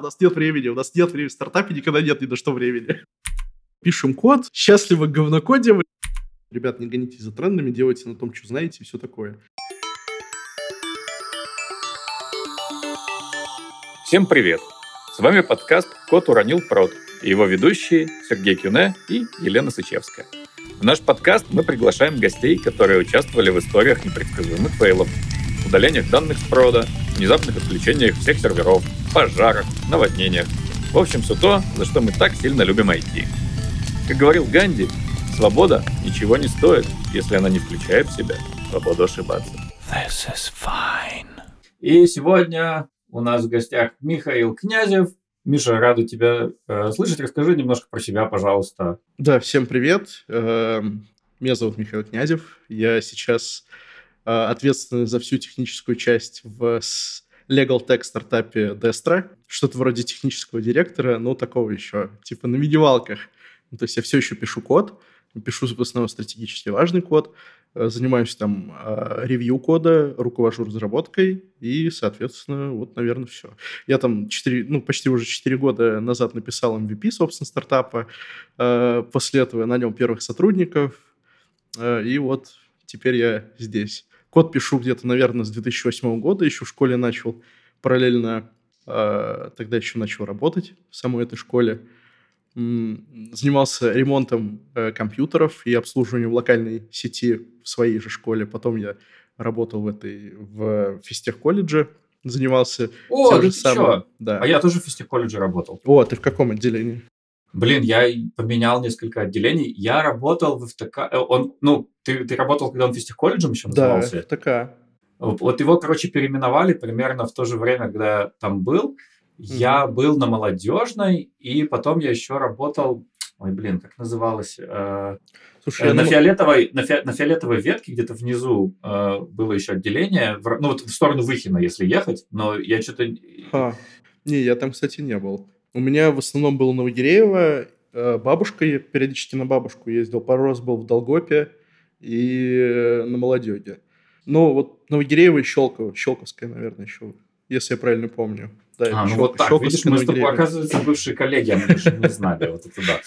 У нас нет времени, у нас нет времени. В стартапе никогда нет ни на что времени. Пишем код, счастливо говнокодим. Ребят, не гонитесь за трендами, делайте на том, что знаете, и все такое. Всем привет! С вами подкаст «Кот уронил прод» и его ведущие Сергей Кюне и Елена Сычевская. В наш подкаст мы приглашаем гостей, которые участвовали в историях непредсказуемых фейлов, удалениях данных с прода, внезапных отключениях всех серверов, пожарах, наводнениях. В общем, все то, за что мы так сильно любим IT. Как говорил Ганди, свобода ничего не стоит, если она не включает в себя свободу ошибаться. This is fine. И сегодня у нас в гостях Михаил Князев. Миша, рада тебя э, слышать. Расскажи немножко про себя, пожалуйста. Да, всем привет. Э, меня зовут Михаил Князев. Я сейчас ответственный за всю техническую часть в legal tech стартапе Destra, что-то вроде технического директора, но такого еще, типа на минималках. Ну, то есть я все еще пишу код, пишу в основном стратегически важный код, э, занимаюсь там э, ревью кода, руковожу разработкой и, соответственно, вот, наверное, все. Я там 4, ну, почти уже 4 года назад написал MVP, собственно, стартапа. Э, после этого я нанял первых сотрудников, и вот теперь я здесь. Код пишу где-то, наверное, с 2008 года, еще в школе начал параллельно, э, тогда еще начал работать в самой этой школе. М- занимался ремонтом э, компьютеров и обслуживанием локальной сети в своей же школе. Потом я работал в этой, в физтех-колледже, занимался О, тем же самым. Да. А я тоже в физтех-колледже работал. О, ты в каком отделении? Блин, я поменял несколько отделений. Я работал в ФТК. Э, он, ну, ты, ты работал, когда он физтех-колледжем еще назывался? Да, ФТК. Вот его, короче, переименовали примерно в то же время, когда я там был. Mm-hmm. Я был на молодежной, и потом я еще работал... Ой, блин, как называлось? Э, Слушай, э, на, фиолетовой, на, фи, на фиолетовой ветке где-то внизу э, было еще отделение, в, ну вот в сторону Выхина, если ехать, но я что-то... А, не, я там, кстати, не был. У меня в основном было Новогиреево, э, бабушка, я периодически на бабушку ездил, пару раз был в Долгопе и на Молодеге. Ну, вот Новогиреево и Щелково, Щелковская, наверное, еще, если я правильно помню. Да, а, ну Щел... вот так, видишь, мы с тобой, оказывается, бывшие коллеги, а мы даже не знали, вот это да.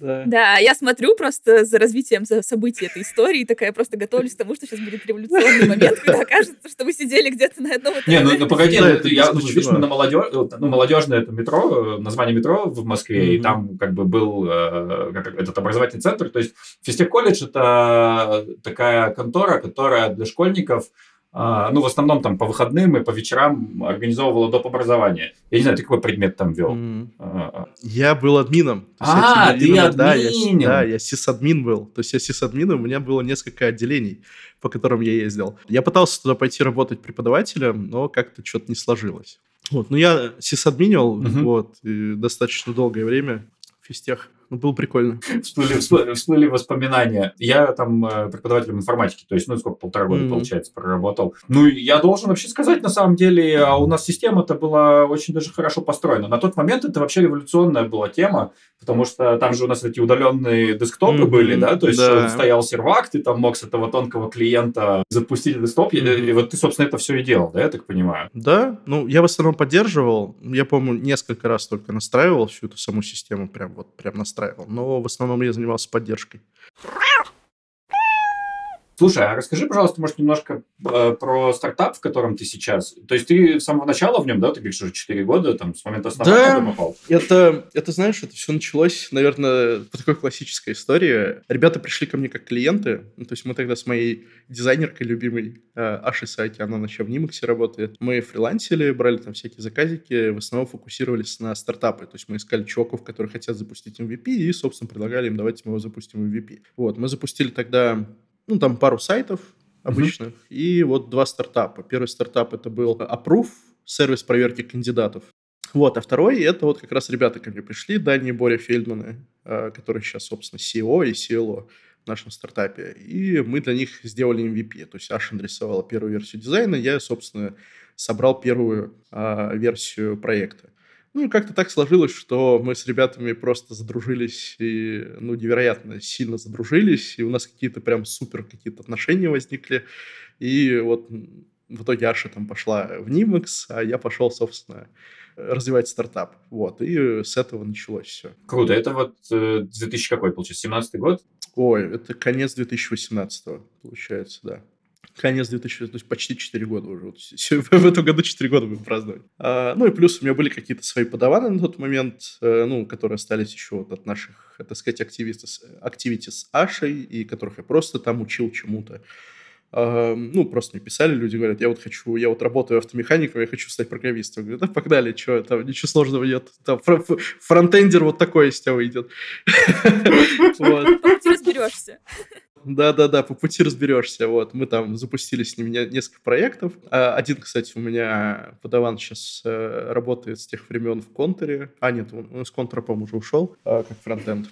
Да. да, я смотрю просто за развитием за событий этой истории, такая просто готовлюсь к тому, что сейчас будет революционный момент, когда окажется, что вы сидели где-то на одном Не, ну, ну погоди, ну, это, я, ну, видишь, мы на молодежь, ну, молодежное это метро, название метро в Москве, mm-hmm. и там как бы был э, этот образовательный центр, то есть физтех колледж это такая контора, которая для школьников ну, в основном там по выходным и по вечерам организовывала доп. образование. Я не знаю, ты какой предмет там вел? Mm. Я был админом. А, ты админ! Да, я, да, я сисадмин был. То есть я сисадмин, у меня было несколько отделений, по которым я ездил. Я пытался туда пойти работать преподавателем, но как-то что-то не сложилось. Вот, ну я сисадминил, вот, и достаточно долгое время физтех. Ну, было прикольно. Всплыли, всплыли, всплыли воспоминания. Я там э, преподавателем информатики, то есть, ну, сколько, полтора года, mm-hmm. получается, проработал. Ну, я должен вообще сказать, на самом деле, а у нас система-то была очень даже хорошо построена. На тот момент это вообще революционная была тема, потому что там же у нас эти удаленные десктопы mm-hmm. были, да, то есть да. стоял сервак, ты там мог с этого тонкого клиента запустить десктоп, mm-hmm. и, и вот ты, собственно, это все и делал, да, я так понимаю? Да, ну, я в основном поддерживал, я, по-моему, несколько раз только настраивал всю эту саму систему, прям вот, прям настраивал настраивал, но в основном я занимался поддержкой. Слушай, а расскажи, пожалуйста, может, немножко э, про стартап, в котором ты сейчас. То есть ты с самого начала в нем, да, ты говоришь, уже 4 года, там, с момента основания да, попал? Это, это, знаешь, это все началось, наверное, по такой классической истории. Ребята пришли ко мне как клиенты, ну, то есть мы тогда с моей дизайнеркой любимой э, Ашей Сати, она еще в Нимаксе работает, мы фрилансили, брали там всякие заказики, в основном фокусировались на стартапы, то есть мы искали чуваков, которые хотят запустить MVP, и, собственно, предлагали им, давайте мы его запустим MVP. Вот, мы запустили тогда ну, там пару сайтов обычных, mm-hmm. и вот два стартапа. Первый стартап это был Approve, сервис проверки кандидатов. Вот, а второй это вот как раз ребята ко мне пришли, Дани и Боря Фельдманы, а, которые сейчас, собственно, CEO и CLO в нашем стартапе. И мы для них сделали MVP. То есть Аша нарисовала первую версию дизайна, я, собственно, собрал первую а, версию проекта. Ну и как-то так сложилось, что мы с ребятами просто задружились и, ну, невероятно сильно задружились, и у нас какие-то прям супер какие-то отношения возникли. И вот в итоге Аша там пошла в Нимекс, а я пошел, собственно, развивать стартап. Вот, и с этого началось все. Круто. Это вот 2000 какой, получается, 17 год? Ой, это конец 2018 получается, да. Конец 2000, то есть почти 4 года уже. Вот в этом году 4 года будем праздновать. А, ну и плюс у меня были какие-то свои подаваны на тот момент, э, ну, которые остались еще вот от наших, так сказать, активити с Ашей, и которых я просто там учил чему-то. Uh, ну, просто мне писали, люди говорят, я вот хочу, я вот работаю автомехаником, я хочу стать программистом. Говорю, да погнали, что, там ничего сложного нет. Там фронтендер вот такой из тебя выйдет. Разберешься. Да-да-да, по пути разберешься. Вот, мы там запустили с ними несколько проектов. А, один, кстати, у меня подаван сейчас э, работает с тех времен в контуре. А, нет, он из контура, по-моему, уже ушел, а, как фронтенд.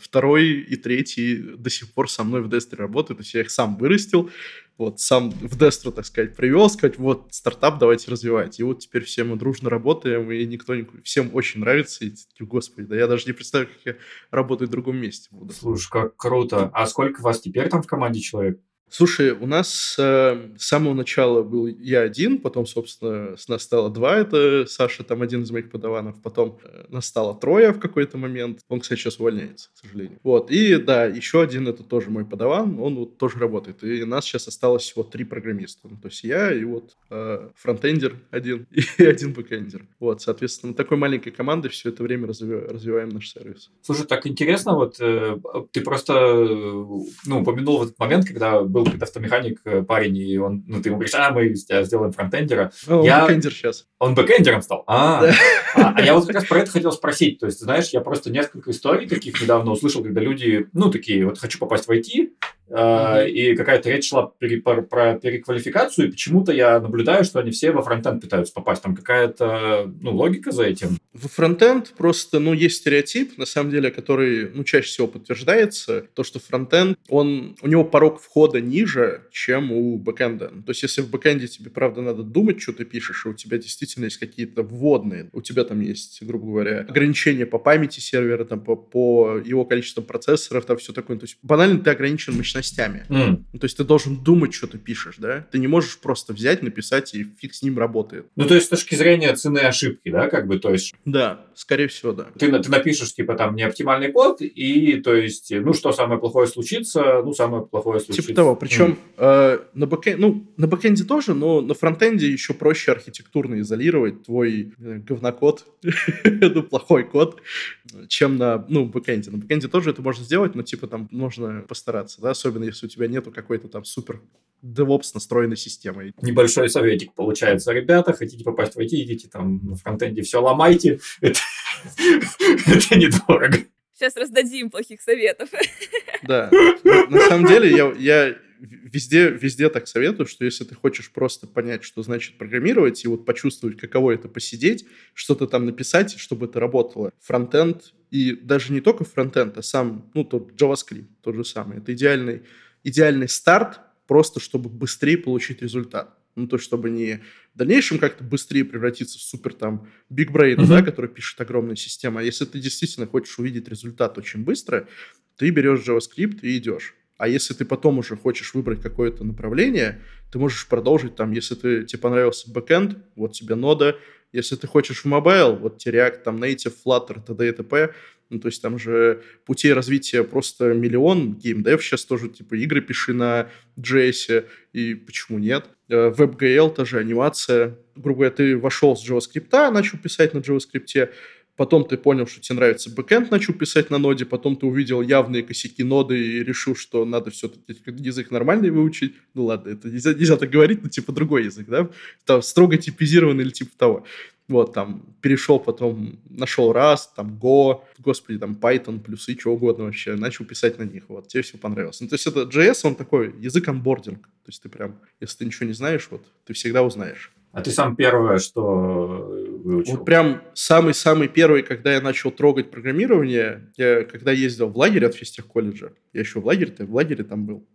Второй и третий до сих пор со мной в Дестре работают. То есть я их сам вырастил, вот сам в Дестру, так сказать, привел, сказать, вот стартап давайте развивать. И вот теперь все мы дружно работаем, и никто, не... всем очень нравится. И, господи, да я даже не представляю, как я работаю в другом месте буду. Слушай, как круто. А сколько вас теперь там в команде человек? Слушай, у нас э, с самого начала был я один, потом, собственно, с нас стало два, это Саша, там один из моих падаванов, потом э, нас стало трое в какой-то момент, он, кстати, сейчас увольняется, к сожалению. Вот, и да, еще один, это тоже мой падаван, он вот тоже работает, и нас сейчас осталось всего три программиста, ну, то есть я и вот э, фронтендер один и один бэкендер. Вот, соответственно, такой маленькой командой все это время развиваем, наш сервис. Слушай, так интересно, вот э, ты просто, э, ну, упомянул этот момент, когда был какой-то автомеханик э, парень, и он, ну, ты ему говоришь, а, мы сделаем фронтендера. Ну, я... бэкэндер сейчас. Он бэкэндером стал? А, а, а я вот как раз про это хотел спросить. То есть, знаешь, я просто несколько историй таких недавно услышал, когда люди, ну, такие, вот хочу попасть в IT, Uh, и какая-то речь шла пере, про, про переквалификацию, и почему-то я наблюдаю, что они все во фронтенд пытаются попасть. Там какая-то ну, логика за этим. В фронтенд просто ну, есть стереотип, на самом деле, который ну, чаще всего подтверждается, то, что фронтенд, он, у него порог входа ниже, чем у бэкенда. То есть, если в бэкенде тебе, правда, надо думать, что ты пишешь, и у тебя действительно есть какие-то вводные, у тебя там есть, грубо говоря, ограничения по памяти сервера, там, по, по его количеству процессоров, там все такое. То есть, банально ты ограничен мощностями. Mm. Ну, то есть ты должен думать, что ты пишешь, да? Ты не можешь просто взять, написать, и фиг с ним работает. Ну, то есть с точки зрения цены ошибки, да, как бы, то есть... Да, скорее всего, да. Ты, ты напишешь, типа, там, неоптимальный код, и, то есть, ну, что самое плохое случится, ну, самое плохое случится. Типа того. Причем mm. э, на, бэкэнде, ну, на бэкэнде тоже, но на фронтенде еще проще архитектурно изолировать твой говнокод, ну, плохой код, чем на, ну, бэкэнде. На бэкэнде тоже это можно сделать, но, типа, там нужно постараться, да, особенно если у тебя нету какой-то там супер DevOps настроенной системы. Небольшой советик получается. Ребята, хотите попасть в IT, идите там на фронтенде все ломайте. Это, это недорого. Сейчас раздадим плохих советов. Да. На самом деле, я, я везде, везде так советую, что если ты хочешь просто понять, что значит программировать, и вот почувствовать, каково это посидеть, что-то там написать, чтобы это работало, фронтенд и даже не только фронтенд, а сам, ну, тот JavaScript, тот же самый. Это идеальный, идеальный старт, просто чтобы быстрее получить результат. Ну, то, чтобы не в дальнейшем как-то быстрее превратиться в супер там big brain, mm-hmm. да, который пишет огромная система. А если ты действительно хочешь увидеть результат очень быстро, ты берешь JavaScript и идешь. А если ты потом уже хочешь выбрать какое-то направление, ты можешь продолжить там, если ты, тебе понравился бэкэнд, вот тебе нода, если ты хочешь в mobile, вот React, там Native, Flutter, т.д. и т.п., ну, то есть там же путей развития просто миллион. Геймдев сейчас тоже, типа, игры пиши на JS, и почему нет? WebGL э, тоже анимация. Грубо говоря, ты вошел с JavaScript, начал писать на JavaScript, потом ты понял, что тебе нравится бэкэнд, начал писать на ноде, потом ты увидел явные косяки ноды и решил, что надо все-таки язык нормальный выучить. Ну ладно, это нельзя, нельзя так говорить, но типа другой язык, да? Там строго типизированный или типа того. Вот, там, перешел потом, нашел раз, там, Go, господи, там, Python, плюсы, чего угодно вообще, начал писать на них, вот, тебе все понравилось. Ну, то есть это JS, он такой язык анбординг, то есть ты прям, если ты ничего не знаешь, вот, ты всегда узнаешь. А ты сам первое, что выучил? Вот прям самый-самый первый, когда я начал трогать программирование, я когда ездил в лагерь от физтех колледжа, я еще в лагере-то, в лагере там был,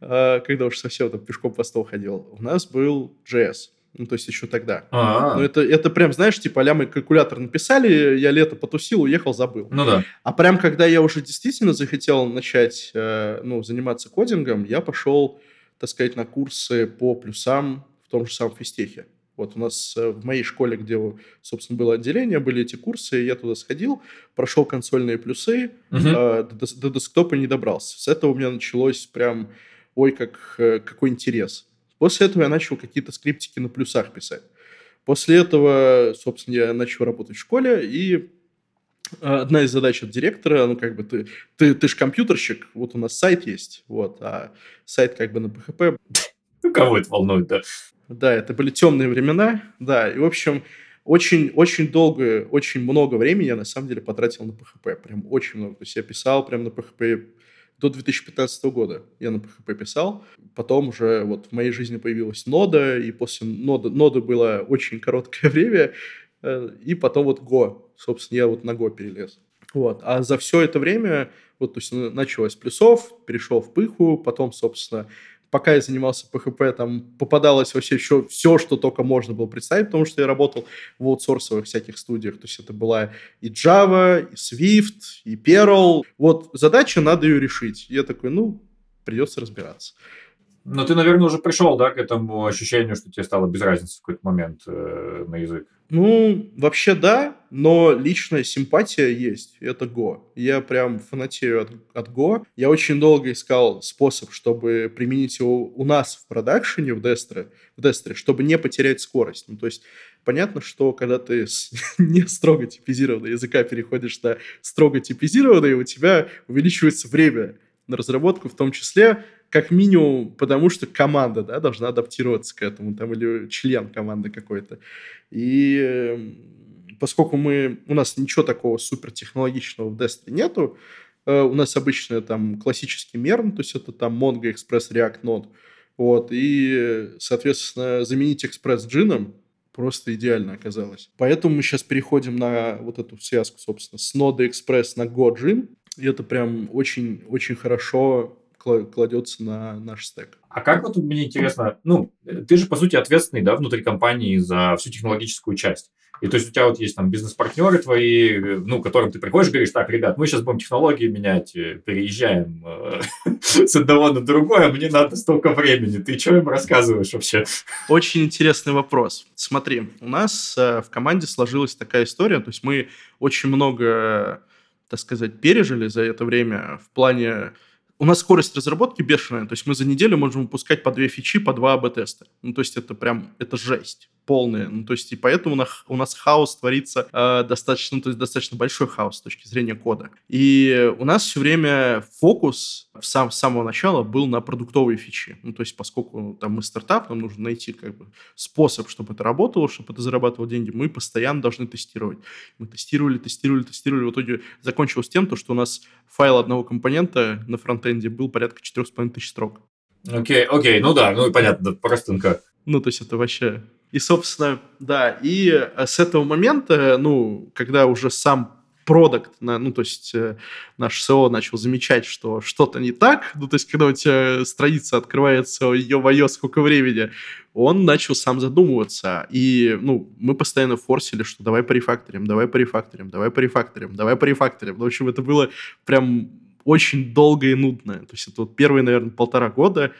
а, когда уж совсем там пешком по столу ходил, у нас был JS. Ну, то есть еще тогда. А-а-а. Ну, это, это прям, знаешь, типа, а мы калькулятор написали, я лето потусил, уехал, забыл. Ну да. А прям, когда я уже действительно захотел начать, э, ну, заниматься кодингом, я пошел, так сказать, на курсы по плюсам том же самом физтехе. Вот у нас э, в моей школе, где, собственно, было отделение, были эти курсы, я туда сходил, прошел консольные плюсы, угу. а, до, до десктопа не добрался. С этого у меня началось прям, ой, как, э, какой интерес. После этого я начал какие-то скриптики на плюсах писать. После этого, собственно, я начал работать в школе, и а, одна из задач от директора, ну, как бы ты, ты, ты же компьютерщик, вот у нас сайт есть, вот, а сайт как бы на PHP. Ну, кого это волнует, да? Да, это были темные времена, да, и, в общем, очень, очень долго, очень много времени я, на самом деле, потратил на PHP, прям очень много, то есть я писал прям на PHP до 2015 года я на PHP писал. Потом уже вот в моей жизни появилась нода, и после ноды, ноды было очень короткое время, э, и потом вот Go. Собственно, я вот на Go перелез. Вот. А за все это время, вот, то есть началось с плюсов, перешел в пыху, потом, собственно, пока я занимался PHP, там попадалось вообще еще все, что только можно было представить, потому что я работал в аутсорсовых всяких студиях. То есть это была и Java, и Swift, и Perl. Вот задача, надо ее решить. Я такой, ну, придется разбираться. Но ты, наверное, уже пришел, да, к этому ощущению, что тебе стало без разницы в какой-то момент э, на язык. Ну, вообще да, но личная симпатия есть. Это Go. Я прям фанатею от, от Go. Я очень долго искал способ, чтобы применить его у нас в продакшене, в Дестре, в Дестре чтобы не потерять скорость. Ну, то есть понятно, что когда ты с не строго типизированного языка переходишь на строго типизированный, у тебя увеличивается время на разработку в том числе, как минимум, потому что команда, да, должна адаптироваться к этому, там, или член команды какой-то. И эм, поскольку мы, у нас ничего такого супертехнологичного в Destiny нету, э, у нас обычно там классический мерн, то есть это там Mongo, Express, React, Node, вот, и, соответственно, заменить Express джином просто идеально оказалось. Поэтому мы сейчас переходим на вот эту связку, собственно, с Node Express на Go Gin, и это прям очень-очень хорошо кладется на наш стек. А как вот мне интересно, ну, ты же, по сути, ответственный, да, внутри компании за всю технологическую часть. И то есть у тебя вот есть там бизнес-партнеры твои, ну, к которым ты приходишь и говоришь, так, ребят, мы сейчас будем технологии менять, э, переезжаем э, с одного на другое, мне надо столько времени. Ты что им рассказываешь вообще? Очень интересный вопрос. Смотри, у нас э, в команде сложилась такая история, то есть мы очень много, так сказать, пережили за это время в плане у нас скорость разработки бешеная, то есть мы за неделю можем выпускать по две фичи, по два АБ-теста. Ну, то есть это прям, это жесть полные. Ну, то есть и поэтому у нас, у нас хаос творится э, достаточно, то есть достаточно большой хаос с точки зрения кода. И у нас все время фокус в сам, с самого начала был на продуктовые фичи. Ну, то есть поскольку там мы стартап, нам нужно найти как бы способ, чтобы это работало, чтобы это зарабатывало деньги, мы постоянно должны тестировать. Мы тестировали, тестировали, тестировали. В итоге закончилось тем, то, что у нас файл одного компонента на фронтенде был порядка 4,5 тысяч строк. Окей, okay, окей, okay. ну да, ну понятно, простынка. Ну, то есть это вообще и, собственно, да, и э, с этого момента, ну, когда уже сам продукт, ну, то есть э, наш СО начал замечать, что что-то не так, ну, то есть когда у тебя страница открывается, ё-моё, сколько времени, он начал сам задумываться. И, ну, мы постоянно форсили, что давай порефакторим, давай порефакторим, давай порефакторим, давай порефакторим. Ну, в общем, это было прям очень долго и нудно. То есть это вот первые, наверное, полтора года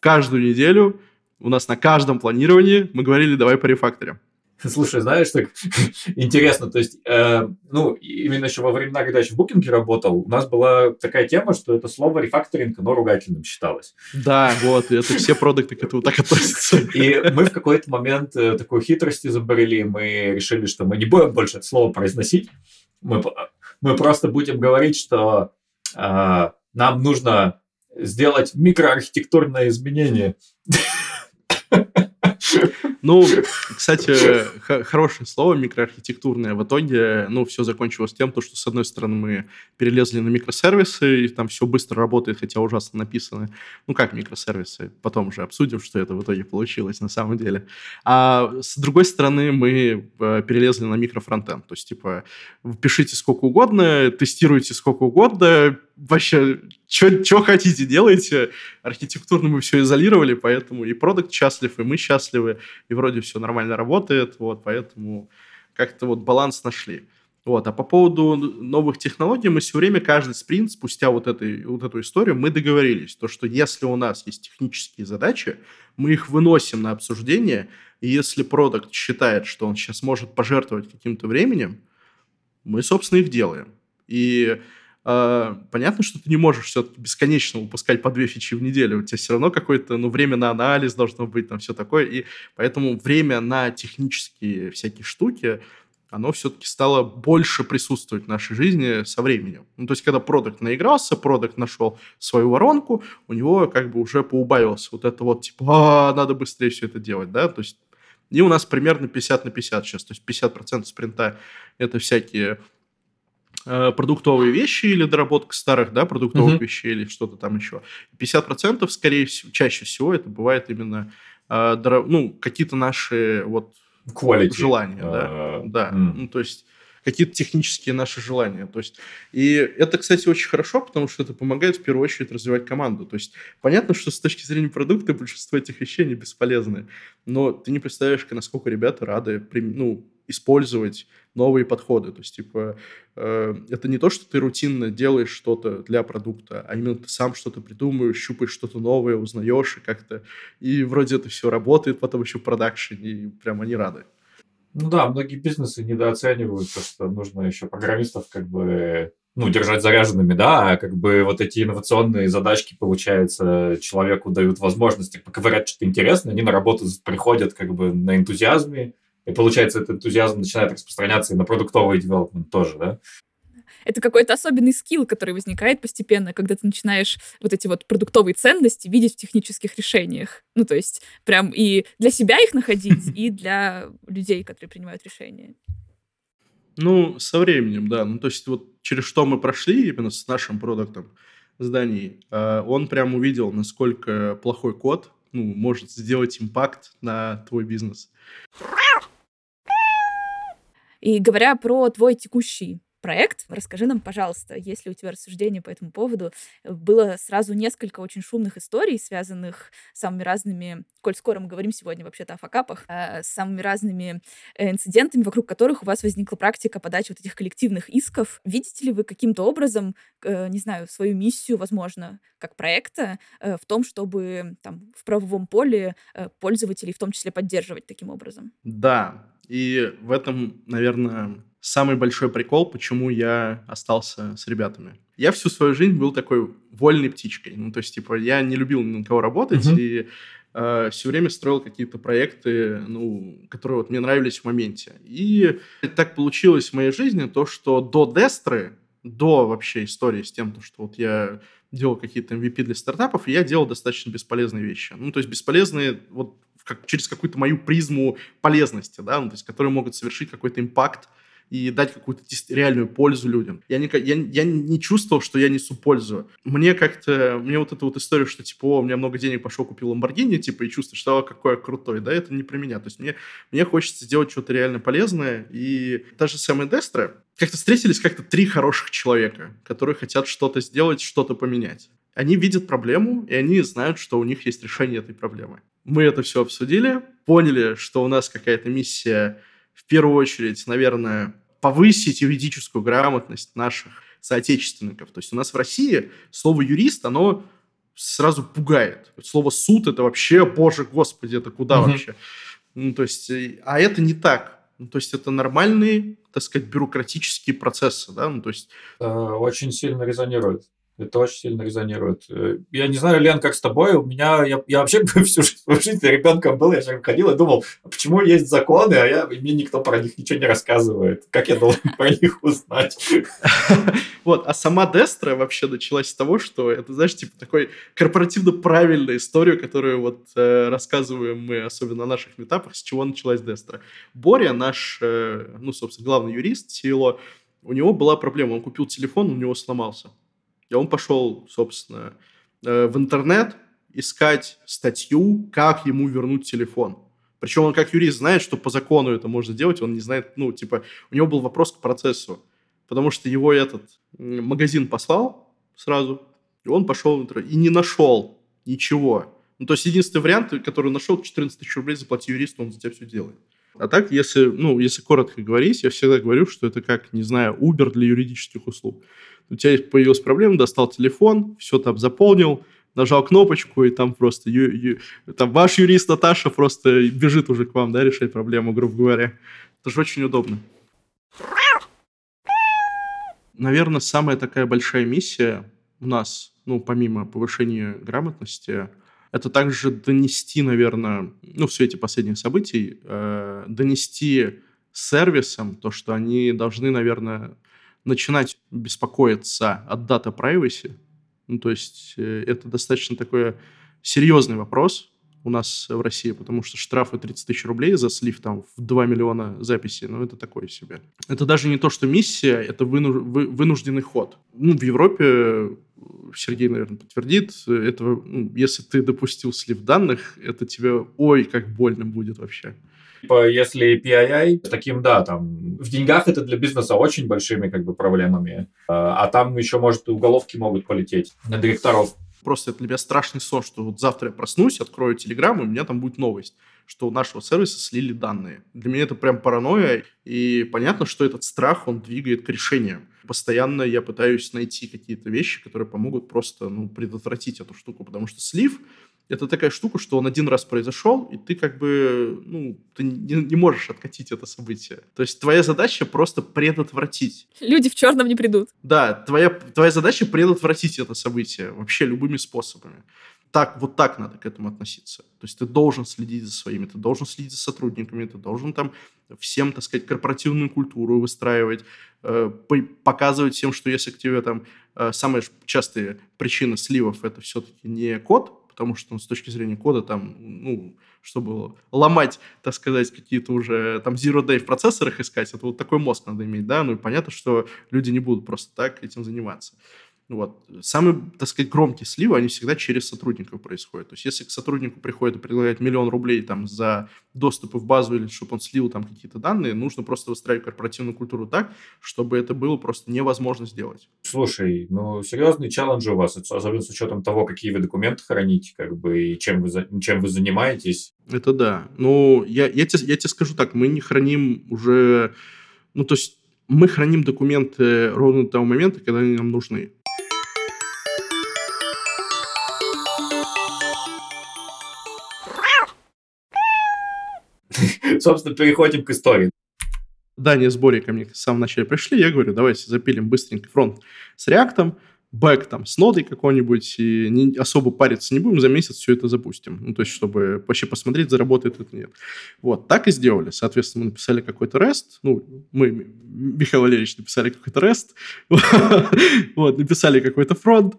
каждую неделю у нас на каждом планировании мы говорили, давай по рефакторам. Слушай, знаешь, так интересно, то есть, э, ну, именно еще во времена, когда я еще в Букинге работал, у нас была такая тема, что это слово рефакторинг, оно ругательным считалось. Да, вот, это все продукты к этому так относятся. И мы в какой-то момент э, такой хитрости забрели, мы решили, что мы не будем больше это слово произносить, мы, мы просто будем говорить, что э, нам нужно сделать микроархитектурное изменение. Ну, кстати, хорошее слово микроархитектурное. В итоге, ну, все закончилось тем, то, что, с одной стороны, мы перелезли на микросервисы, и там все быстро работает, хотя ужасно написано. Ну, как микросервисы? Потом уже обсудим, что это в итоге получилось на самом деле. А с другой стороны, мы э, перелезли на микрофронтенд. То есть, типа, пишите сколько угодно, тестируйте сколько угодно, вообще, что хотите, делайте. Архитектурно мы все изолировали, поэтому и продукт счастлив, и мы счастливы, и вроде все нормально работает, вот, поэтому как-то вот баланс нашли. Вот. А по поводу новых технологий мы все время, каждый спринт, спустя вот, этой, вот эту историю, мы договорились, то, что если у нас есть технические задачи, мы их выносим на обсуждение, и если продукт считает, что он сейчас может пожертвовать каким-то временем, мы, собственно, их делаем. И понятно, что ты не можешь все-таки бесконечно выпускать по две фичи в неделю. У тебя все равно какое-то ну, время на анализ должно быть, там все такое. И поэтому время на технические всякие штуки оно все-таки стало больше присутствовать в нашей жизни со временем. Ну, то есть, когда продукт наигрался, продукт нашел свою воронку, у него как бы уже поубавилось вот это вот, типа, а, надо быстрее все это делать, да, то есть, и у нас примерно 50 на 50 сейчас, то есть 50% спринта — это всякие продуктовые вещи или доработка старых, да, продуктовых mm-hmm. вещей или что-то там еще. 50% скорее всего, чаще всего это бывает именно, э, ну, какие-то наши вот Quality. желания, да. Uh, да. Mm. Ну, то есть какие-то технические наши желания. То есть, и это, кстати, очень хорошо, потому что это помогает в первую очередь развивать команду. То есть понятно, что с точки зрения продукта большинство этих вещей не бесполезны, но ты не представляешь, насколько ребята рады ну, использовать новые подходы. То есть, типа, э, это не то, что ты рутинно делаешь что-то для продукта, а именно ты сам что-то придумываешь, щупаешь что-то новое, узнаешь и как-то... И вроде это все работает потом еще в продакшене, и прям они рады. Ну да, многие бизнесы недооценивают то, что нужно еще программистов как бы ну, держать заряженными, да, а как бы вот эти инновационные задачки, получается, человеку дают возможность поковырять что-то интересное, они на работу приходят как бы на энтузиазме, и получается, этот энтузиазм начинает распространяться и на продуктовый девелопмент тоже, да? Это какой-то особенный скилл, который возникает постепенно, когда ты начинаешь вот эти вот продуктовые ценности видеть в технических решениях. Ну, то есть прям и для себя их находить, и для людей, которые принимают решения. Ну, со временем, да. Ну, то есть вот через что мы прошли именно с нашим продуктом зданий, а, он прям увидел, насколько плохой код ну, может сделать импакт на твой бизнес. И говоря про твой текущий проект. Расскажи нам, пожалуйста, есть ли у тебя рассуждения по этому поводу? Было сразу несколько очень шумных историй, связанных с самыми разными, коль скоро мы говорим сегодня вообще-то о факапах, э, с самыми разными э, инцидентами, вокруг которых у вас возникла практика подачи вот этих коллективных исков. Видите ли вы каким-то образом, э, не знаю, свою миссию, возможно, как проекта в том, чтобы там в правовом поле пользователей в том числе поддерживать таким образом? Да, и в этом, наверное, самый большой прикол, почему я остался с ребятами. Я всю свою жизнь был такой вольной птичкой. Ну, то есть, типа, я не любил ни на кого работать, uh-huh. и э, все время строил какие-то проекты, ну, которые вот мне нравились в моменте. И так получилось в моей жизни то, что до Дестры, до вообще истории с тем, что вот я делал какие-то MVP для стартапов, я делал достаточно бесполезные вещи. Ну, то есть бесполезные вот как, через какую-то мою призму полезности, да, ну, то есть которые могут совершить какой-то импакт и дать какую-то реальную пользу людям. Я не, я, я не чувствовал, что я несу пользу. Мне как-то, мне вот эта вот история, что типа, о, у меня много денег, пошел, купил Lamborghini, типа, и чувствую, что, о, какой я крутой, да, это не про меня. То есть мне, мне хочется сделать что-то реально полезное, и та же самая Дестра, как-то встретились как-то три хороших человека, которые хотят что-то сделать, что-то поменять. Они видят проблему, и они знают, что у них есть решение этой проблемы. Мы это все обсудили, поняли, что у нас какая-то миссия в первую очередь, наверное, повысить юридическую грамотность наших соотечественников. То есть у нас в России слово «юрист», оно сразу пугает. Слово «суд» — это вообще, боже, господи, это куда mm-hmm. вообще? Ну, то есть, э, а это не так. Ну, то есть это нормальные, так сказать, бюрократические процессы, да, ну, то есть... Э, очень сильно резонирует. Это очень сильно резонирует. Э, я не знаю, Лен, как с тобой. У меня, я, я вообще всю жизнь ребенком был, я же ходил и думал, а почему есть законы, а я, мне никто про них ничего не рассказывает. Как я должен про них узнать? Вот, а сама Дестра вообще началась с того, что это, знаешь, типа такой корпоративно правильная история, которую вот э, рассказываем мы, особенно на наших метапах, с чего началась Дестра. Боря, наш, э, ну, собственно, главный юрист, CEO, у него была проблема, он купил телефон, у него сломался и он пошел, собственно, э, в интернет искать статью, как ему вернуть телефон. Причем он как юрист знает, что по закону это можно делать, он не знает, ну, типа, у него был вопрос к процессу, потому что его этот магазин послал сразу, и он пошел в интернет и не нашел ничего. Ну, то есть единственный вариант, который нашел, 14 тысяч рублей заплати юристу, он за тебя все делает. А так, если, ну, если коротко говорить, я всегда говорю, что это как, не знаю, Uber для юридических услуг. У тебя появилась проблема, достал телефон, все там заполнил, нажал кнопочку, и там просто ю, ю, там ваш юрист Наташа просто бежит уже к вам, да, решать проблему, грубо говоря. Это же очень удобно. Наверное, самая такая большая миссия у нас, ну, помимо повышения грамотности, это также донести, наверное, ну, в свете последних событий, э, донести сервисам то, что они должны, наверное, начинать беспокоиться от дата privacy. Ну, то есть э, это достаточно такой серьезный вопрос у нас в России, потому что штрафы 30 тысяч рублей за слив там в 2 миллиона записей, ну, это такое себе. Это даже не то, что миссия, это вынужденный ход. Ну, в Европе Сергей, наверное, подтвердит, это, ну, если ты допустил слив данных, это тебе, ой, как больно будет вообще. Типа, если PII, таким, да, там, в деньгах это для бизнеса очень большими, как бы, проблемами, а, а там еще, может, уголовки могут полететь на директоров. Просто это для меня страшный сон, что вот завтра я проснусь, открою Телеграм, и у меня там будет новость, что у нашего сервиса слили данные. Для меня это прям паранойя, и понятно, что этот страх, он двигает к решениям. Постоянно я пытаюсь найти какие-то вещи, которые помогут просто ну, предотвратить эту штуку, потому что слив это такая штука, что он один раз произошел, и ты как бы, ну, ты не, не можешь откатить это событие. То есть твоя задача просто предотвратить. Люди в черном не придут. Да, твоя, твоя задача предотвратить это событие вообще любыми способами. Так, вот так надо к этому относиться. То есть ты должен следить за своими, ты должен следить за сотрудниками, ты должен там всем, так сказать, корпоративную культуру выстраивать, э, показывать всем, что если к тебе там э, самые частые причины сливов это все-таки не код, потому что ну, с точки зрения кода там, ну, чтобы ломать, так сказать, какие-то уже там zero day в процессорах искать, это вот такой мозг надо иметь, да, ну и понятно, что люди не будут просто так этим заниматься. Вот. Самые, так сказать, громкие сливы, они всегда через сотрудников происходят. То есть, если к сотруднику приходит и предлагает миллион рублей там, за доступы в базу или чтобы он слил там какие-то данные, нужно просто выстраивать корпоративную культуру так, чтобы это было просто невозможно сделать. Слушай, ну, серьезный челлендж у вас, особенно с учетом того, какие вы документы храните, как бы, и чем вы, чем вы занимаетесь. Это да. Ну, я, я, тебе, я тебе скажу так, мы не храним уже... Ну, то есть, мы храним документы ровно до того момента, когда они нам нужны. Собственно, переходим к истории. Дания с Борей ко мне в самом начале пришли, я говорю, давайте запилим быстренько фронт с реактом, бэк там с нодой какой-нибудь, и не, особо париться не будем, за месяц все это запустим. Ну, то есть, чтобы вообще посмотреть, заработает это нет. Вот, так и сделали. Соответственно, мы написали какой-то REST, ну, мы, Михаил Валерьевич, написали какой-то REST, вот, написали какой-то фронт,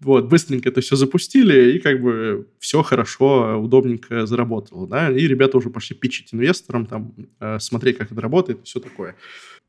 вот, быстренько это все запустили, и как бы все хорошо, удобненько заработало, да, и ребята уже пошли пичить инвесторам, там, э, смотреть, как это работает, все такое.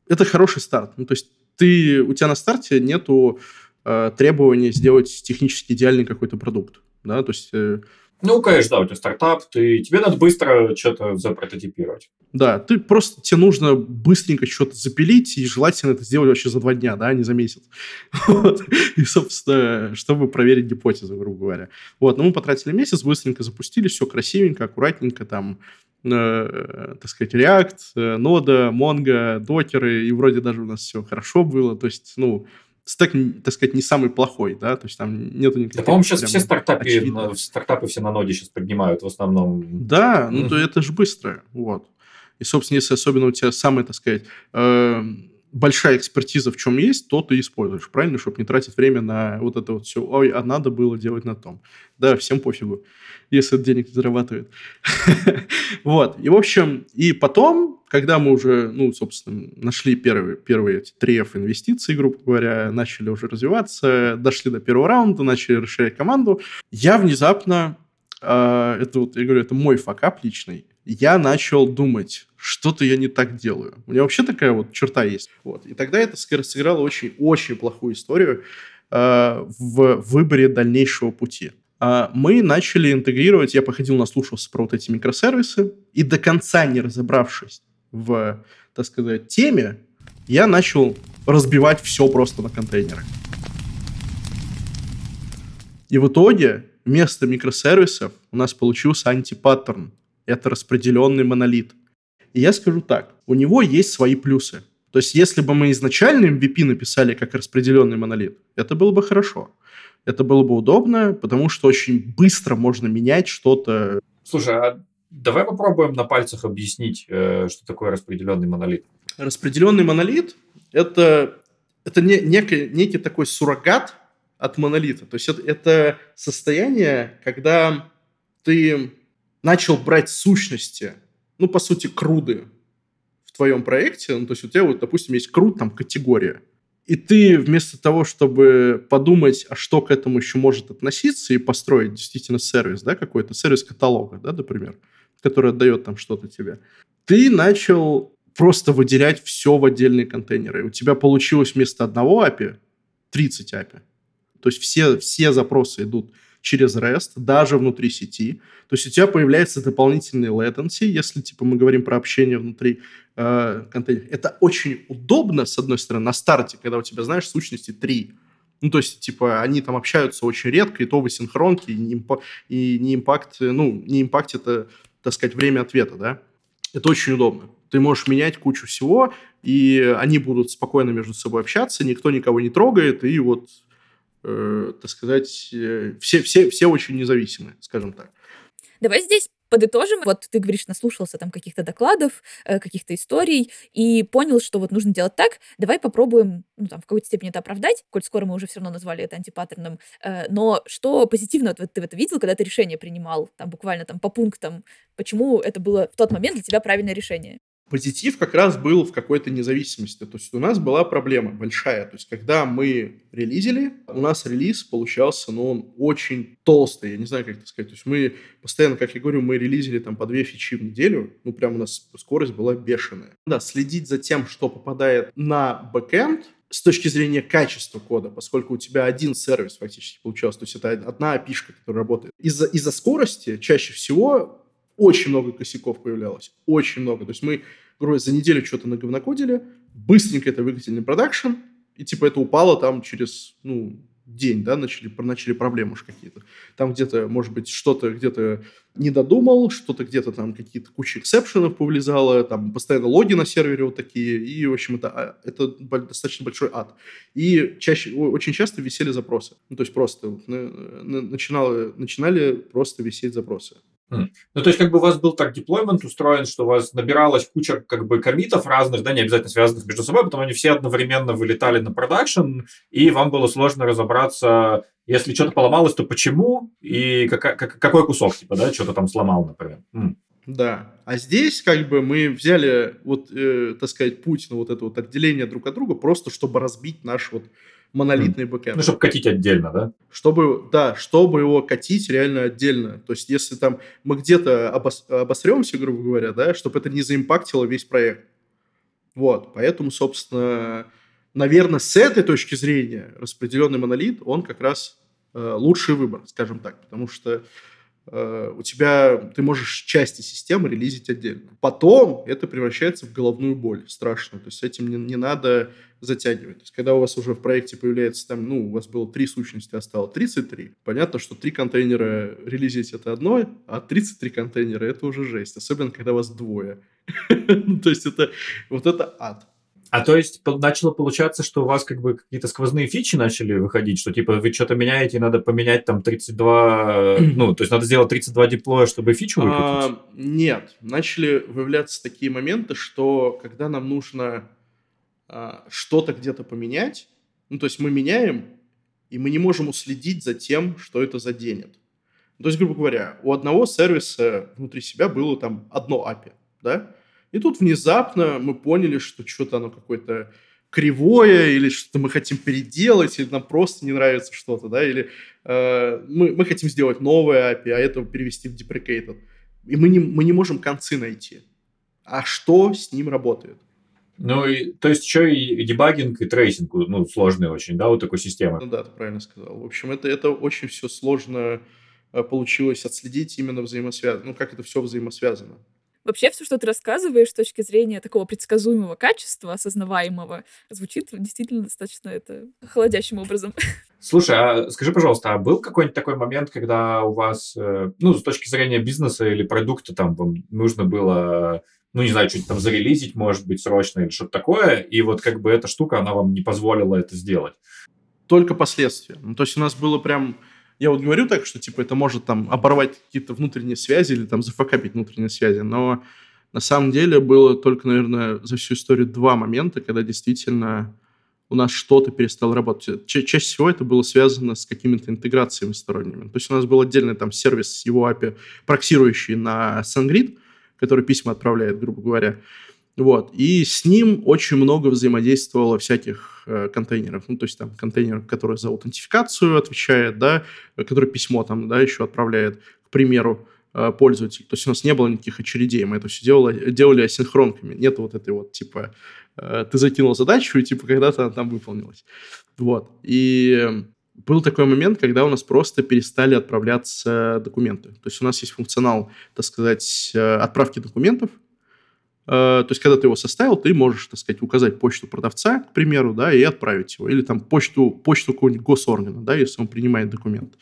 Это хороший старт. Ну, то есть ты, у тебя на старте нету э, требования сделать технически идеальный какой-то продукт, да, то есть э, ну, конечно, да, у тебя стартап, ты, тебе надо быстро что-то запрототипировать. Да, ты просто, тебе нужно быстренько что-то запилить, и желательно это сделать вообще за два дня, да, а не за месяц. Вот. И, собственно, чтобы проверить гипотезу, грубо говоря. Вот, но мы потратили месяц, быстренько запустили, все красивенько, аккуратненько, там, э, так сказать, React, э, Node, Mongo, докеры, и вроде даже у нас все хорошо было, то есть, ну, стек, так сказать, не самый плохой, да, то есть там нету никаких... Да, по-моему, сейчас все стартапы, на, стартапы все на ноде сейчас поднимают в основном. Да, ну, то это же быстро, вот. И, собственно, если особенно у тебя самый, так сказать, э, большая экспертиза в чем есть, то ты используешь, правильно, чтобы не тратить время на вот это вот все. Ой, а надо было делать на том. Да, всем пофигу, если денег не зарабатывает. вот. И, в общем, и потом, когда мы уже, ну, собственно, нашли первые, первые эти три F инвестиции, грубо говоря, начали уже развиваться, дошли до первого раунда, начали расширять команду, я внезапно, э, это вот, я говорю, это мой факап личный, я начал думать, что-то я не так делаю. У меня вообще такая вот черта есть. Вот. И тогда это сыграло очень-очень плохую историю э, в выборе дальнейшего пути. Э, мы начали интегрировать, я походил, наслушался про вот эти микросервисы, и до конца не разобравшись в, так сказать, теме, я начал разбивать все просто на контейнеры. И в итоге вместо микросервисов у нас получился антипаттерн. Это распределенный монолит. И я скажу так, у него есть свои плюсы. То есть если бы мы изначально MVP написали как распределенный монолит, это было бы хорошо. Это было бы удобно, потому что очень быстро можно менять что-то. Слушай, а давай попробуем на пальцах объяснить, э, что такое распределенный монолит. Распределенный монолит — это, это не, некий, некий такой суррогат от монолита. То есть это, это состояние, когда ты начал брать сущности, ну, по сути, круды в твоем проекте. Ну, то есть у тебя вот, допустим, есть крут, там, категория. И ты вместо того, чтобы подумать, а что к этому еще может относиться, и построить действительно сервис, да, какой-то, сервис каталога, да, например, который отдает там что-то тебе, ты начал просто выделять все в отдельные контейнеры. У тебя получилось вместо одного API 30 API. То есть все, все запросы идут через REST, даже внутри сети. То есть у тебя появляется дополнительный latency, если типа мы говорим про общение внутри э, контейнера. Это очень удобно, с одной стороны, на старте, когда у тебя, знаешь, сущности три. Ну, то есть, типа, они там общаются очень редко, и то в асинхронке, и не, импа- и не импакт, ну, не импакт это, так сказать, время ответа, да. Это очень удобно. Ты можешь менять кучу всего, и они будут спокойно между собой общаться, никто никого не трогает, и вот э, так сказать, э, все, все, все очень независимы, скажем так. Давай здесь подытожим. Вот ты говоришь, наслушался там каких-то докладов, э, каких-то историй и понял, что вот нужно делать так. Давай попробуем, ну, там, в какой-то степени это оправдать, коль скоро мы уже все равно назвали это антипаттерном. Э, но что позитивно ты в это видел, когда ты решение принимал, там, буквально там по пунктам, почему это было в тот момент для тебя правильное решение? Позитив как раз был в какой-то независимости. То есть у нас была проблема большая. То есть когда мы релизили, у нас релиз получался, ну, он очень толстый. Я не знаю, как это сказать. То есть мы постоянно, как я говорю, мы релизили там по две фичи в неделю. Ну, прям у нас скорость была бешеная. Да, следить за тем, что попадает на бэкэнд, с точки зрения качества кода, поскольку у тебя один сервис фактически получался, то есть это одна API которая работает. Из-за из скорости чаще всего очень много косяков появлялось, очень много. То есть мы грубо за неделю что-то наговнокодили, быстренько это выкатили на продакшн, и типа это упало там через, ну, день, да, начали, начали проблемы уж какие-то. Там где-то, может быть, что-то где-то не додумал, что-то где-то там какие-то куча эксепшенов повлезало, там постоянно логи на сервере вот такие, и, в общем, это, а, это достаточно большой ад. И чаще, очень часто висели запросы. Ну, то есть просто начинало, начинали просто висеть запросы. Ну, то есть, как бы у вас был так деплоймент устроен, что у вас набиралась куча как бы комитов разных, да, не обязательно связанных между собой, потом они все одновременно вылетали на продакшн, и вам было сложно разобраться, если что-то поломалось, то почему, и как, как, какой кусок, типа, да, что-то там сломал, например. М. Да. А здесь как бы мы взяли вот, э, так сказать, путь на вот это вот отделение друг от друга, просто чтобы разбить наш вот монолитный бэкэнд. Ну, чтобы катить отдельно, да? Чтобы, да, чтобы его катить реально отдельно. То есть, если там мы где-то обос, обосремся, грубо говоря, да, чтобы это не заимпактило весь проект. Вот, поэтому, собственно, наверное, с этой точки зрения распределенный монолит, он как раз э, лучший выбор, скажем так, потому что у тебя, ты можешь части системы релизить отдельно. Потом это превращается в головную боль страшную, то есть с этим не, не надо затягивать. То есть, когда у вас уже в проекте появляется там, ну, у вас было три сущности, а стало 33, понятно, что три контейнера релизить это одно, а 33 контейнера это уже жесть, особенно когда вас двое. То есть, это вот это ад. А то есть начало получаться, что у вас как бы какие-то сквозные фичи начали выходить, что типа вы что-то меняете, надо поменять там 32, ну, то есть надо сделать 32 диплоя, чтобы фичу выкатить? А, нет, начали выявляться такие моменты, что когда нам нужно а, что-то где-то поменять, ну, то есть мы меняем, и мы не можем уследить за тем, что это заденет. То есть, грубо говоря, у одного сервиса внутри себя было там одно API, да, и тут внезапно мы поняли, что что-то оно какое-то кривое, или что-то мы хотим переделать, или нам просто не нравится что-то, да, или э, мы, мы хотим сделать новое API, а это перевести в deprecated. И мы не, мы не можем концы найти. А что с ним работает? Ну, и, то есть еще и debugging, и tracing, ну, сложные очень, да, вот такой системы. Ну да, ты правильно сказал. В общем, это, это очень все сложно э, получилось отследить именно взаимосвязано, ну, как это все взаимосвязано. Вообще все, что ты рассказываешь с точки зрения такого предсказуемого качества, осознаваемого, звучит действительно достаточно это холодящим образом. Слушай, а скажи, пожалуйста, а был какой-нибудь такой момент, когда у вас, э, ну, с точки зрения бизнеса или продукта, там, вам нужно было, ну, не знаю, что-нибудь там зарелизить, может быть, срочно или что-то такое, и вот как бы эта штука, она вам не позволила это сделать? Только последствия. Ну, то есть у нас было прям... Я вот говорю так, что, типа, это может там оборвать какие-то внутренние связи или там зафакапить внутренние связи, но на самом деле было только, наверное, за всю историю два момента, когда действительно у нас что-то перестало работать. Ча- чаще всего это было связано с какими-то интеграциями сторонними. То есть у нас был отдельный там сервис с его API, проксирующий на SendGrid, который письма отправляет, грубо говоря. Вот. И с ним очень много взаимодействовало всяких э, контейнеров. Ну, то есть там контейнер, который за аутентификацию отвечает, да, который письмо там, да, еще отправляет, к примеру, э, пользователь. То есть у нас не было никаких очередей, мы это все делали, делали асинхронками. Нет вот этой вот, типа, Э, ты закинул задачу, и типа когда-то она там выполнилась. Вот. И был такой момент, когда у нас просто перестали отправляться документы. То есть у нас есть функционал, так сказать, э, отправки документов, Э, то есть, когда ты его составил, ты можешь, так сказать, указать почту продавца, к примеру, да, и отправить его. Или там почту, почту какого-нибудь госоргана, да, если он принимает документ.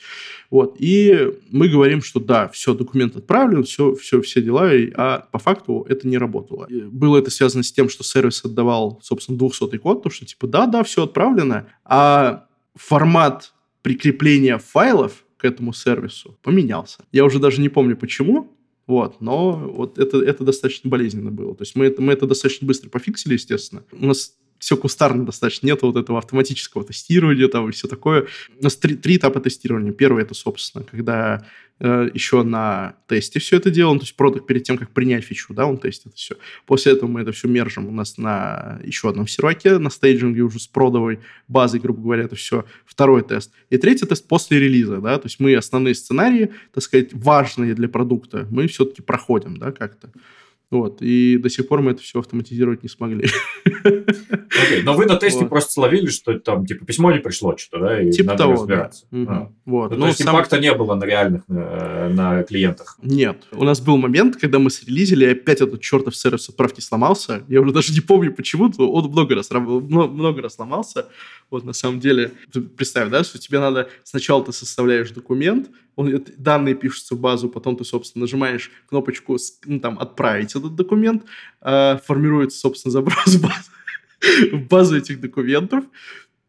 Вот. И мы говорим, что да, все, документ отправлен, все, все, все дела, а по факту это не работало. Было это связано с тем, что сервис отдавал, собственно, 200 код, то, что типа да, да, все отправлено, а формат прикрепления файлов к этому сервису поменялся. Я уже даже не помню почему, вот, но вот это, это достаточно болезненно было. То есть мы это, мы это достаточно быстро пофиксили, естественно. У нас все кустарно достаточно, нет вот этого автоматического тестирования там и все такое. У нас три, три этапа тестирования. Первый это, собственно, когда э, еще на тесте все это делаем, то есть продукт перед тем, как принять фичу, да, он тестит все. После этого мы это все мержим у нас на еще одном серваке, на стейджинге уже с продовой базой, грубо говоря, это все второй тест. И третий тест после релиза, да, то есть мы основные сценарии, так сказать, важные для продукта, мы все-таки проходим, да, как-то. Вот. И до сих пор мы это все автоматизировать не смогли. Okay. Но вы на тесте вот. просто словили, что там типа письмо не пришло что-то, да, и типа надо того, разбираться. Да. Угу. А. Вот. Ну, ну, то есть сам... импакта не было на реальных на, на клиентах? Нет. У нас был момент, когда мы срелизили, и опять этот чертов сервис отправки сломался. Я уже даже не помню почему, он много раз, много раз сломался. Вот на самом деле, представь, да, что тебе надо, сначала ты составляешь документ, он, данные пишутся в базу, потом ты, собственно, нажимаешь кнопочку ну, там, «Отправить этот документ», э, формируется, собственно, заброс в базу, в базу этих документов,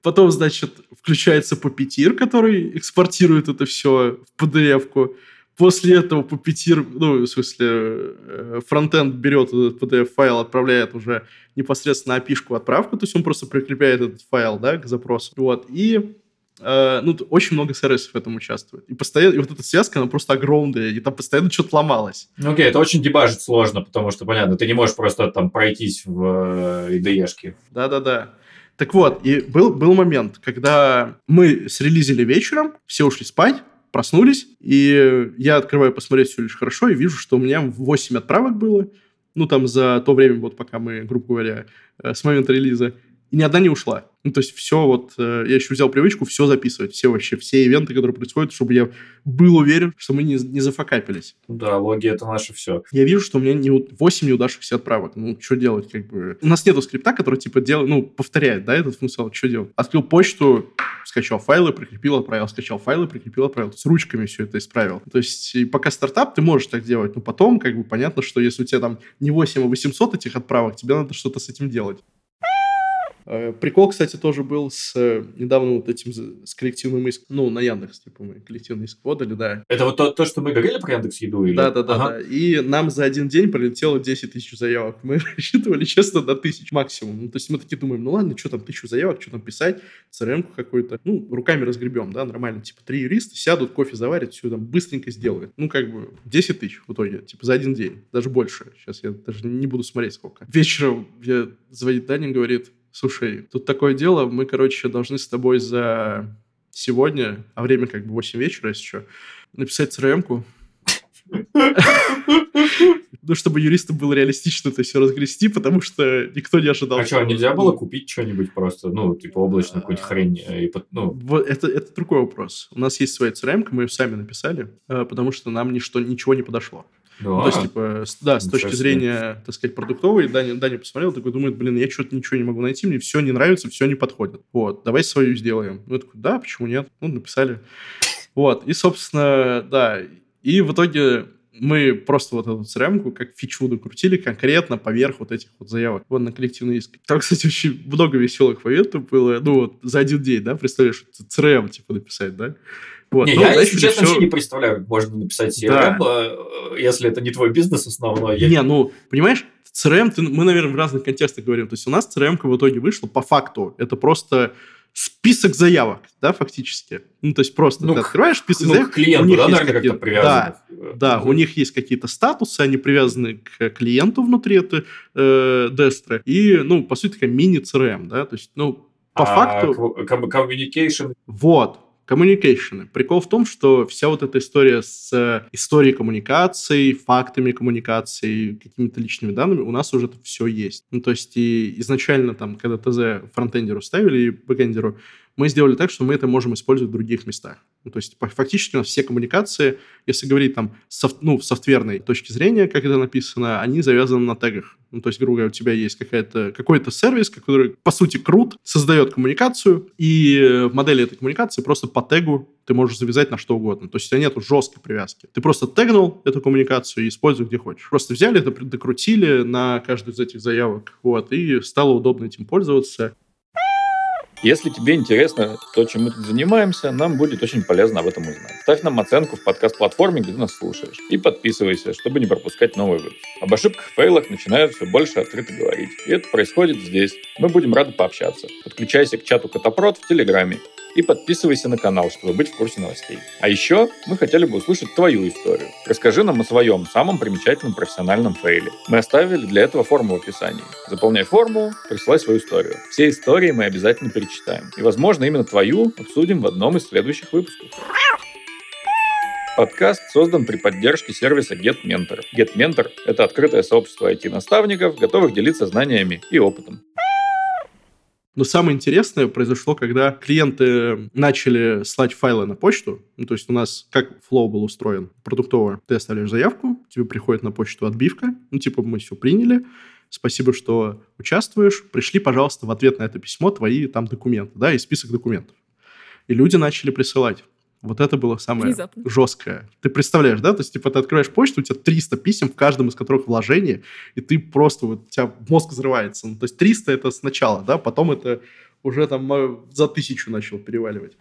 потом, значит, включается Puppeteer, который экспортирует это все в PDF-ку, После этого Puppeteer, ну, в смысле, э, фронтенд берет этот PDF-файл, отправляет уже непосредственно API-шку отправку, то есть он просто прикрепляет этот файл, да, к запросу. Вот, и Uh, ну, очень много сервисов в этом участвует. И постоянно, и вот эта связка, она просто огромная, и там постоянно что-то ломалось. Ну, окей, это очень дебажить сложно, потому что, понятно, ты не можешь просто там пройтись в uh, IDE-шке. Да-да-да. Так вот, и был, был момент, когда мы срелизили вечером, все ушли спать, проснулись, и я открываю посмотреть все лишь хорошо, и вижу, что у меня 8 отправок было, ну, там, за то время, вот пока мы, грубо говоря, э, с момента релиза, и ни одна не ушла. Ну, то есть все вот, э, я еще взял привычку все записывать, все вообще, все ивенты, которые происходят, чтобы я был уверен, что мы не, не зафакапились. Да, логи это наше все. Я вижу, что у меня не, 8 неудавшихся отправок. Ну, что делать, как бы. У нас нету скрипта, который, типа, делает, ну, повторяет, да, этот функционал, что делать? Открыл почту, скачал файлы, прикрепил, отправил, скачал файлы, прикрепил, отправил. Есть ручками все это исправил. То есть и пока стартап, ты можешь так делать, но потом, как бы, понятно, что если у тебя там не 8, а 800 этих отправок, тебе надо что-то с этим делать. Э, прикол, кстати, тоже был с э, недавно вот этим с коллективным иском. Ну, на Яндекс, типа, мы коллективный иск подали, да. Это вот то, то что мы говорили про Яндекс Еду? Или... Да, да, да, ага. да. И нам за один день прилетело 10 тысяч заявок. Мы рассчитывали, честно, до тысяч максимум. Ну, то есть мы такие думаем, ну ладно, что там, тысячу заявок, что там писать, crm какую-то. Ну, руками разгребем, да, нормально. Типа, три юриста сядут, кофе заварят, все там быстренько сделают. Ну, как бы, 10 тысяч в итоге, типа, за один день. Даже больше. Сейчас я даже не буду смотреть сколько. Вечером я звонит Даня, говорит, Слушай, тут такое дело, мы, короче, должны с тобой за сегодня, а время как бы 8 вечера, если что, написать crm ну, чтобы юристам было реалистично это все разгрести, потому что никто не ожидал. А что, нельзя было купить что-нибудь просто, ну, типа облачную какую-нибудь хрень? Э, и, ну... Вот это, это другой вопрос. У нас есть своя CRM, мы ее сами написали, э, потому что нам ничто, ничего не подошло. Да. Ну, то есть, типа, да, с точки зрения, так сказать, продуктовой, Даня, Даня посмотрел, такой думает, блин, я что-то ничего не могу найти, мне все не нравится, все не подходит. Вот, давай свою сделаем. Ну, я такой, да, почему нет? Ну, написали. Вот, и, собственно, да, и в итоге мы просто вот эту crm как фичу докрутили конкретно поверх вот этих вот заявок. Вот на коллективный иск. Там, кстати, очень много веселых моментов было. Ну, вот за один день, да, представляешь, CRM, типа, написать, да? Вот. Не, ну, я, если честно, все... вообще не представляю, как можно написать CRM, да. Э, если это не твой бизнес основной. Я... Не, ну, понимаешь, CRM, ты, мы, наверное, в разных контекстах говорим. То есть у нас CRM в итоге вышла по факту. Это просто список заявок, да, фактически. Ну, то есть просто ну, ты открываешь список ну, заявок. клиенту, у них да, есть наверное, как-то привязаны. Да, да угу. у них есть какие-то статусы, они привязаны к клиенту внутри этой э, Destra. И, ну, по сути, такая мини-CRM, да, то есть, ну, по а факту... Communication? Вот, Communication. Прикол в том, что вся вот эта история с историей коммуникации, фактами коммуникации, какими-то личными данными, у нас уже это все есть. Ну, то есть и изначально там, когда ТЗ фронтендеру ставили и бэкендеру, мы сделали так, что мы это можем использовать в других местах. Ну, то есть фактически у нас все коммуникации, если говорить там софт, ну, в софтверной точке зрения, как это написано, они завязаны на тегах. Ну, то есть, грубо говоря, у тебя есть какая-то, какой-то сервис, который, по сути, CRUD, создает коммуникацию, и в модели этой коммуникации просто по тегу ты можешь завязать на что угодно. То есть у тебя нет жесткой привязки. Ты просто тегнул эту коммуникацию и используй где хочешь. Просто взяли это, докрутили на каждую из этих заявок, вот, и стало удобно этим пользоваться. Если тебе интересно то, чем мы тут занимаемся, нам будет очень полезно об этом узнать. Ставь нам оценку в подкаст-платформе, где ты нас слушаешь. И подписывайся, чтобы не пропускать новый выпуск. Об ошибках фейлах начинают все больше открыто говорить. И это происходит здесь. Мы будем рады пообщаться. Подключайся к чату Котопрод в Телеграме и подписывайся на канал, чтобы быть в курсе новостей. А еще мы хотели бы услышать твою историю. Расскажи нам о своем самом примечательном профессиональном фейле. Мы оставили для этого форму в описании. Заполняй форму, присылай свою историю. Все истории мы обязательно перечитаем. И, возможно, именно твою обсудим в одном из следующих выпусков. Подкаст создан при поддержке сервиса GetMentor. GetMentor — это открытое сообщество IT-наставников, готовых делиться знаниями и опытом. Но самое интересное произошло, когда клиенты начали слать файлы на почту. Ну, то есть у нас как флоу был устроен? Продуктово. Ты оставляешь заявку, тебе приходит на почту отбивка. Ну, типа, мы все приняли. Спасибо, что участвуешь. Пришли, пожалуйста, в ответ на это письмо твои там документы, да, и список документов. И люди начали присылать. Вот это было самое Внезапно. жесткое. Ты представляешь, да? То есть, типа, ты открываешь почту, у тебя 300 писем, в каждом из которых вложение, и ты просто, вот, у тебя мозг взрывается. Ну, то есть, 300 это сначала, да? Потом это уже там э, за тысячу начал переваливать.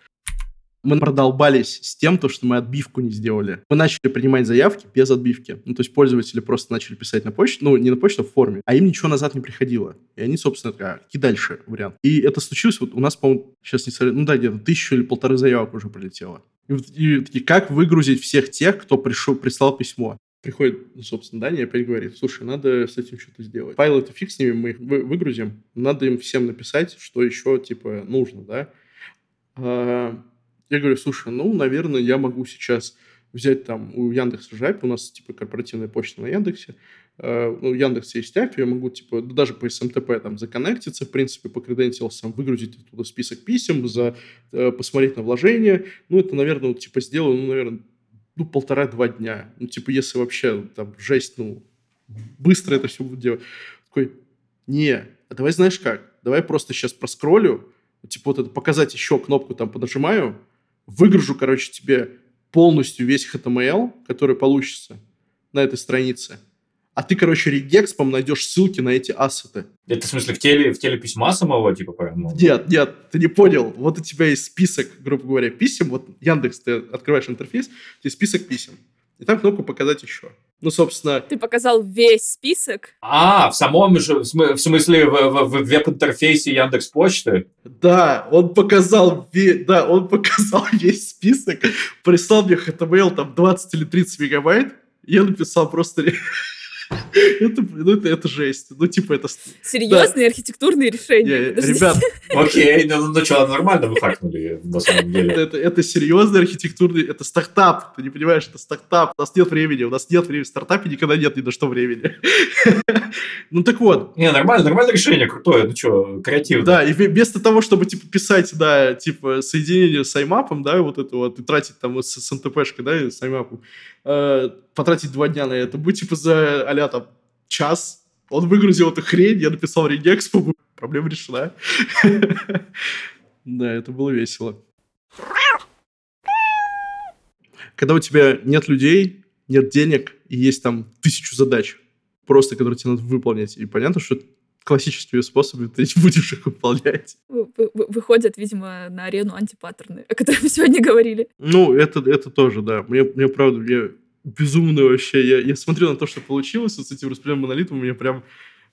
Мы продолбались с тем, то, что мы отбивку не сделали. Мы начали принимать заявки без отбивки. Ну, то есть пользователи просто начали писать на почту, ну, не на почту, а в форме, а им ничего назад не приходило. И они, собственно, а какие дальше вариант? И это случилось, вот у нас, по-моему, сейчас не ну да, где-то тысячу или полторы заявок уже прилетело. И, и, и как выгрузить всех тех, кто пришел, прислал письмо? Приходит, ну, собственно, Даня и опять говорит, слушай, надо с этим что-то сделать. Файлы это фиг с ними, мы их выгрузим, надо им всем написать, что еще, типа, нужно, да. А, я говорю, слушай, ну, наверное, я могу сейчас взять там у Яндекса Жайп, у нас типа корпоративная почта на Яндексе, ну, Яндекс есть API, я могу типа даже по SMTP там законнектиться, в принципе, по credentials, выгрузить оттуда список писем, за, э, посмотреть на вложения, ну, это, наверное, вот, типа сделаю, ну, наверное, ну, полтора-два дня, ну, типа, если вообще там жесть, ну, быстро это все буду делать. Такой, не, а давай знаешь как, давай просто сейчас проскроллю, типа вот это показать еще кнопку там понажимаю, выгружу, короче, тебе полностью весь HTML, который получится на этой странице, а ты, короче, регекспом найдешь ссылки на эти ассеты. Это в смысле в теле, в теле письма самого, типа, прям? Нет, нет, ты не понял. Вот у тебя есть список, грубо говоря, писем. Вот Яндекс, ты открываешь интерфейс, у тебя список писем. И там кнопку «Показать еще». Ну, собственно... Ты показал весь список? А, в самом же, в смысле, в, в, в веб-интерфейсе Яндекс Почты? Да, он показал, да, он показал весь список, прислал мне HTML там 20 или 30 мегабайт, я написал просто это, ну, это, это жесть. Ну, типа, это... Серьезные да. архитектурные решения. Не, ребят... Окей, ну, ну что, нормально вы хакнули, на самом деле. Это, это серьезный архитектурный... Это стартап, ты не понимаешь, это стартап. У нас нет времени, у нас нет времени. В стартапе никогда нет ни на что времени. Ну, так вот. Не, нормально, нормальное решение, крутое. Ну что, креативно. Да, и вместо того, чтобы, типа, писать, да, типа, соединение с аймапом, да, вот это вот, и тратить там с, с НТПшкой, да, с аймапом, э, потратить два дня на это. Мы, типа, за а там час он выгрузил эту хрень, я написал регекс, проблема решена. Да, это было весело. Когда у тебя нет людей, нет денег и есть там тысячу задач, просто которые тебе надо выполнять, и понятно, что классическими способами ты не будешь их выполнять. Выходят, видимо, на арену антипаттерны, о которых мы сегодня говорили. Ну, это, это тоже, да. Мне, мне правда, мне безумно вообще. Я, я смотрел на то, что получилось вот с этим распределенным монолитом, меня прям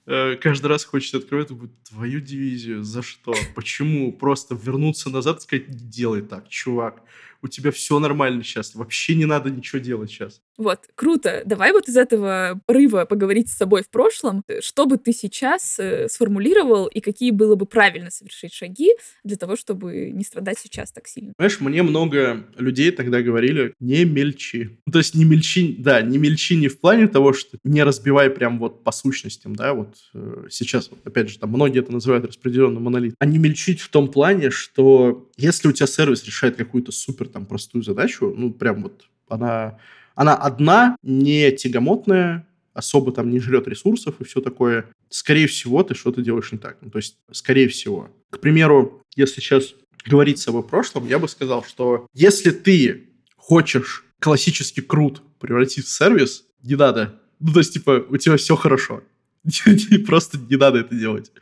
э, каждый раз хочется открывать твою дивизию. За что? Почему? Просто вернуться назад и сказать, не делай так, чувак у тебя все нормально сейчас, вообще не надо ничего делать сейчас. Вот, круто. Давай вот из этого рыва поговорить с собой в прошлом. Что бы ты сейчас э, сформулировал и какие было бы правильно совершить шаги для того, чтобы не страдать сейчас так сильно? Знаешь, мне много людей тогда говорили, не мельчи. Ну, то есть не мельчи, да, не мельчи не в плане того, что не разбивай прям вот по сущностям, да, вот э, сейчас, вот, опять же, там многие это называют распределенный монолит, а не мельчить в том плане, что если у тебя сервис решает какую-то супер там простую задачу, ну, прям вот она, она одна, не тягомотная, особо там не жрет ресурсов и все такое, скорее всего, ты что-то делаешь не так. Ну, то есть, скорее всего. К примеру, если сейчас говорить с собой в прошлом, я бы сказал, что если ты хочешь классический крут превратить в сервис, не надо. Ну, то есть, типа, у тебя все хорошо. Просто не надо это делать.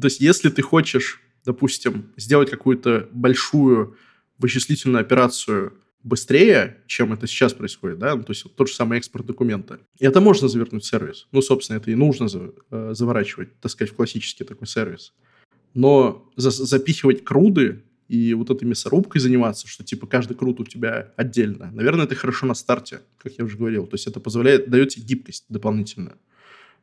То есть, если ты хочешь, допустим, сделать какую-то большую вычислительную операцию быстрее, чем это сейчас происходит, да, ну, то есть тот же самый экспорт документа. И это можно завернуть в сервис. Ну, собственно, это и нужно э, заворачивать, так сказать, в классический такой сервис. Но за, запихивать круды и вот этой мясорубкой заниматься, что типа каждый крут у тебя отдельно. Наверное, это хорошо на старте, как я уже говорил. То есть это позволяет, дает тебе гибкость дополнительную.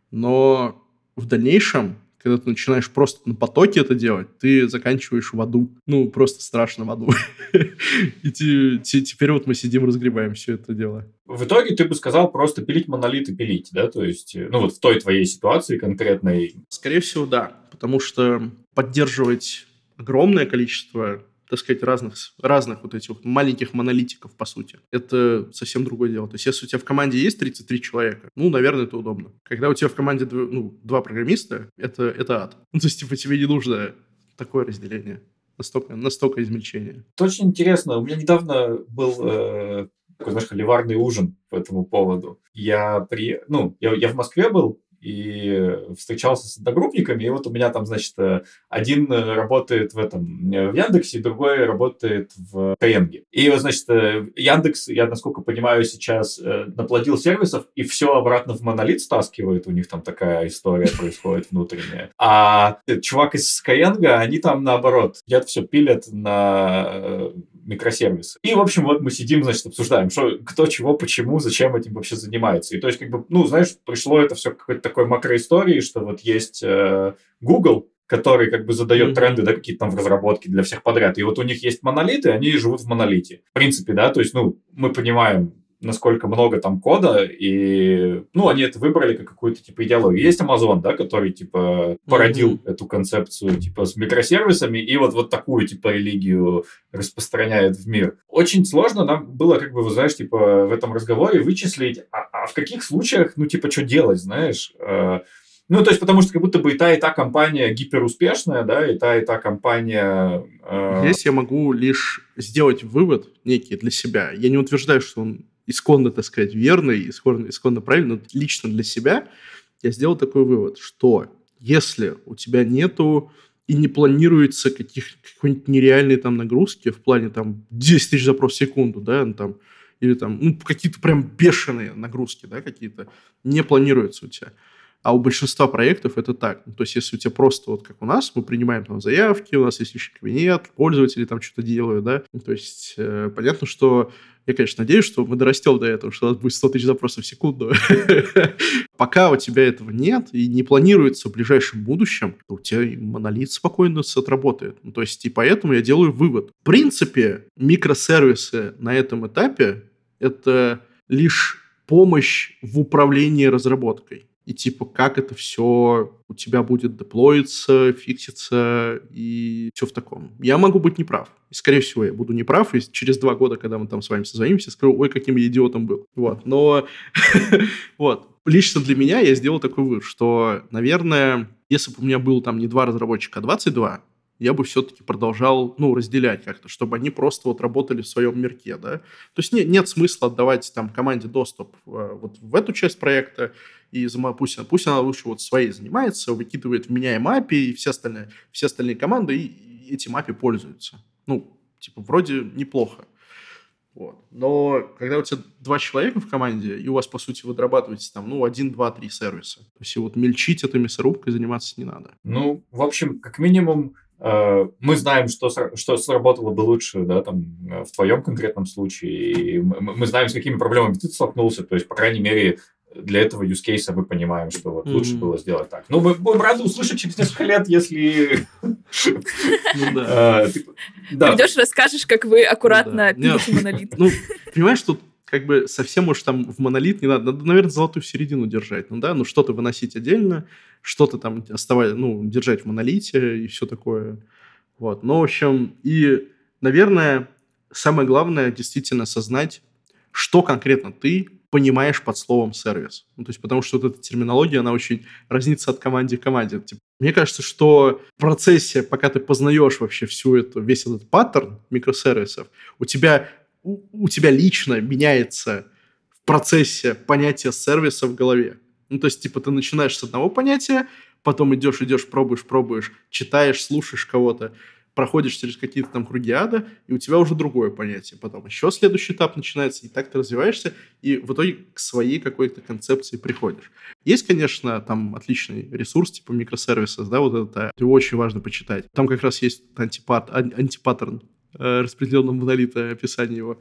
Но в дальнейшем когда ты начинаешь просто на потоке это делать, ты заканчиваешь в аду. Ну, просто страшно в аду. И теперь вот мы сидим, разгребаем все это дело. В итоге ты бы сказал просто пилить монолиты, пилить, да? То есть, э, ну вот в той твоей ситуации конкретной. Скорее всего, да. Потому что поддерживать огромное количество так сказать, разных, разных вот этих маленьких монолитиков, по сути. Это совсем другое дело. То есть, если у тебя в команде есть 33 человека, ну, наверное, это удобно. Когда у тебя в команде ну, два программиста, это, это ад. Ну, то есть, типа, тебе не нужно такое разделение. Настолько, настолько измельчения. Это очень интересно. У меня недавно был э, такой, знаешь, холиварный ужин по этому поводу. Я при... Ну, я, я в Москве был, и встречался с одногруппниками, и вот у меня там, значит, э, один работает в этом, э, в Яндексе, другой работает в Skyeng. И вот, значит, э, Яндекс, я, насколько понимаю, сейчас наплодил сервисов, и все обратно в монолит стаскивает, у них там такая история происходит внутренняя. А чувак из Skyeng, они там наоборот, я все пилят на микросервисы. И, в общем, вот мы сидим, значит, обсуждаем, что, кто, чего, почему, зачем этим вообще занимается. И то есть, как бы, ну, знаешь, пришло это все к какой-то такой макроистории, что вот есть э, Google, который как бы задает mm-hmm. тренды, да, какие-то там в разработке для всех подряд. И вот у них есть монолиты, они живут в монолите. В принципе, да, то есть, ну, мы понимаем, насколько много там кода, и, ну, они это выбрали как какую-то, типа, идеологию. Есть Amazon, да, который, типа, породил mm-hmm. эту концепцию, типа, с микросервисами, и вот, вот такую, типа, религию распространяет в мир. Очень сложно нам было, как бы, вы знаешь, типа, в этом разговоре вычислить, а, а в каких случаях, ну, типа, что делать, знаешь, э, ну, то есть, потому что как будто бы и та, и та компания гиперуспешная, да, и та, и та компания... Э... Здесь я могу лишь сделать вывод некий для себя. Я не утверждаю, что он исконно, так сказать, верный, исконно, исконно правильный, но лично для себя я сделал такой вывод, что если у тебя нету и не планируется каких, какой-нибудь нереальной там нагрузки в плане там 10 тысяч запросов в секунду, да, ну, там, или там, ну, какие-то прям бешеные нагрузки, да, какие-то, не планируется у тебя. А у большинства проектов это так. Ну, то есть, если у тебя просто вот как у нас, мы принимаем там заявки, у нас есть личный кабинет, пользователи там что-то делают, да. Ну, то есть, э, понятно, что я, конечно, надеюсь, что мы дорастем до этого, что у нас будет 100 тысяч запросов в секунду. Пока у тебя этого нет и не планируется в ближайшем будущем, то у тебя монолит спокойно отработает. Ну, то есть, и поэтому я делаю вывод. В принципе, микросервисы на этом этапе — это лишь помощь в управлении разработкой. И типа как это все у тебя будет деплоиться, фикситься и все в таком. Я могу быть неправ. И, скорее всего, я буду неправ, и через два года, когда мы там с вами созвонимся, скажу, ой, каким я идиотом был. Вот. Но вот. Лично для меня я сделал такой вывод, что, наверное, если бы у меня был там не два разработчика, а 22, я бы все-таки продолжал, ну, разделять как-то, чтобы они просто вот работали в своем мирке, да. То есть нет, нет смысла отдавать там команде доступ э, вот в эту часть проекта, и пусть, пусть она лучше вот своей занимается, выкидывает в меня и API, и все остальные, все остальные команды и, и этим API пользуются. Ну, типа, вроде неплохо. Вот. Но когда у тебя два человека в команде, и у вас, по сути, вы дорабатываете там, ну, один, два, три сервиса. То есть вот мельчить этой мясорубкой заниматься не надо. Ну, в общем, как минимум, мы знаем, что, что сработало бы лучше, да, там, э, в твоем конкретном случае, и мы знаем, с какими проблемами ты столкнулся, то есть, по крайней мере, для этого use case мы понимаем, что вот mm-hmm. лучше было сделать так. Ну, мы будем рады услышать через несколько лет, если... Ну э, Придешь, расскажешь, как вы аккуратно пишете монолит. Ну, понимаешь, тут как бы совсем уж там в монолит не надо. Надо, наверное, золотую середину держать. Ну да, ну что-то выносить отдельно, что-то там оставать, ну, держать в монолите и все такое. Вот. Но, в общем, и, наверное, самое главное действительно осознать, что конкретно ты понимаешь под словом сервис. Ну, то есть, потому что вот эта терминология, она очень разнится от команды к команде. Типа, мне кажется, что в процессе, пока ты познаешь вообще всю эту, весь этот паттерн микросервисов, у тебя у, тебя лично меняется в процессе понятие сервиса в голове. Ну, то есть, типа, ты начинаешь с одного понятия, потом идешь, идешь, пробуешь, пробуешь, читаешь, слушаешь кого-то, проходишь через какие-то там круги ада, и у тебя уже другое понятие. Потом еще следующий этап начинается, и так ты развиваешься, и в итоге к своей какой-то концепции приходишь. Есть, конечно, там отличный ресурс типа микросервиса, да, вот это, его очень важно почитать. Там как раз есть антипат, антипаттерн распределенного монолита описание его.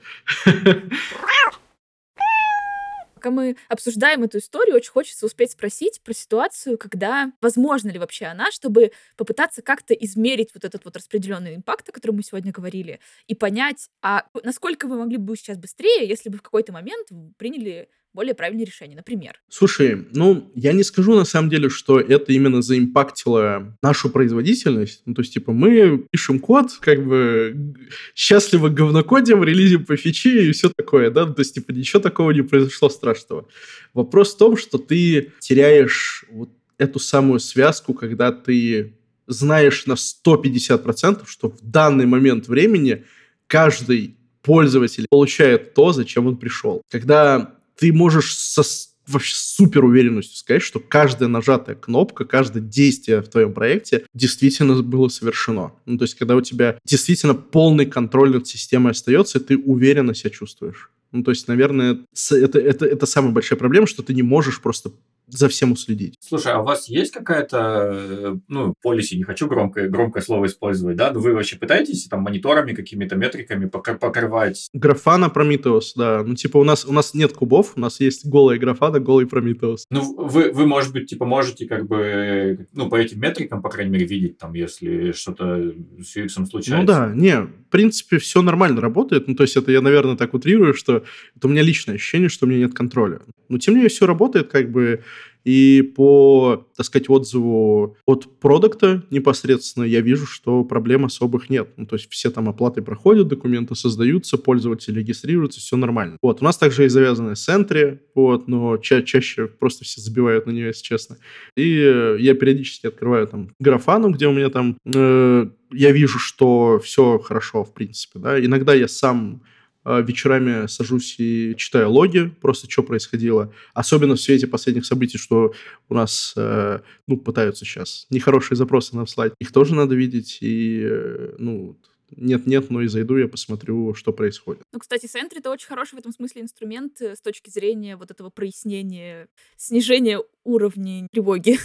Пока мы обсуждаем эту историю, очень хочется успеть спросить про ситуацию, когда возможно ли вообще она, чтобы попытаться как-то измерить вот этот вот распределенный импакт, о котором мы сегодня говорили, и понять, а насколько вы могли бы сейчас быстрее, если бы в какой-то момент приняли более правильное решение, например? Слушай, ну, я не скажу на самом деле, что это именно заимпактило нашу производительность. Ну, то есть, типа, мы пишем код, как бы счастливо говнокодим, релизим по фичи и все такое, да? Ну, то есть, типа, ничего такого не произошло страшного. Вопрос в том, что ты теряешь вот эту самую связку, когда ты знаешь на 150%, что в данный момент времени каждый пользователь получает то, зачем он пришел. Когда ты можешь со вообще супер уверенностью сказать, что каждая нажатая кнопка, каждое действие в твоем проекте действительно было совершено. Ну, то есть, когда у тебя действительно полный контроль над системой остается, ты уверенно себя чувствуешь. Ну, то есть, наверное, это, это, это самая большая проблема, что ты не можешь просто за всем уследить. Слушай, а у вас есть какая-то, э, ну, полиси, не хочу громкое, громкое слово использовать, да, но вы вообще пытаетесь там мониторами, какими-то метриками покрывать? Графана Prometheus, да. Ну, типа, у нас, у нас нет кубов, у нас есть голая графана, голый Prometheus. Ну, вы, вы, может быть, типа, можете как бы, ну, по этим метрикам, по крайней мере, видеть там, если что-то с UX случается. Ну да, не, в принципе, все нормально работает. Ну, то есть это я, наверное, так утрирую, что это у меня личное ощущение, что у меня нет контроля. Но тем не менее все работает как бы и по, так сказать, отзыву от продукта непосредственно я вижу, что проблем особых нет. Ну, то есть все там оплаты проходят, документы создаются, пользователи регистрируются, все нормально. Вот, у нас также завязанная с Entry, вот, но ча- чаще просто все забивают на нее, если честно. И я периодически открываю там графану, где у меня там э, я вижу, что все хорошо, в принципе, да. Иногда я сам вечерами сажусь и читаю логи, просто что происходило. Особенно в свете последних событий, что у нас, э, ну, пытаются сейчас нехорошие запросы нам слать. Их тоже надо видеть, и, э, ну, нет-нет, но и зайду, я посмотрю, что происходит. Ну, кстати, Sentry — это очень хороший в этом смысле инструмент э, с точки зрения вот этого прояснения, снижения уровней тревоги.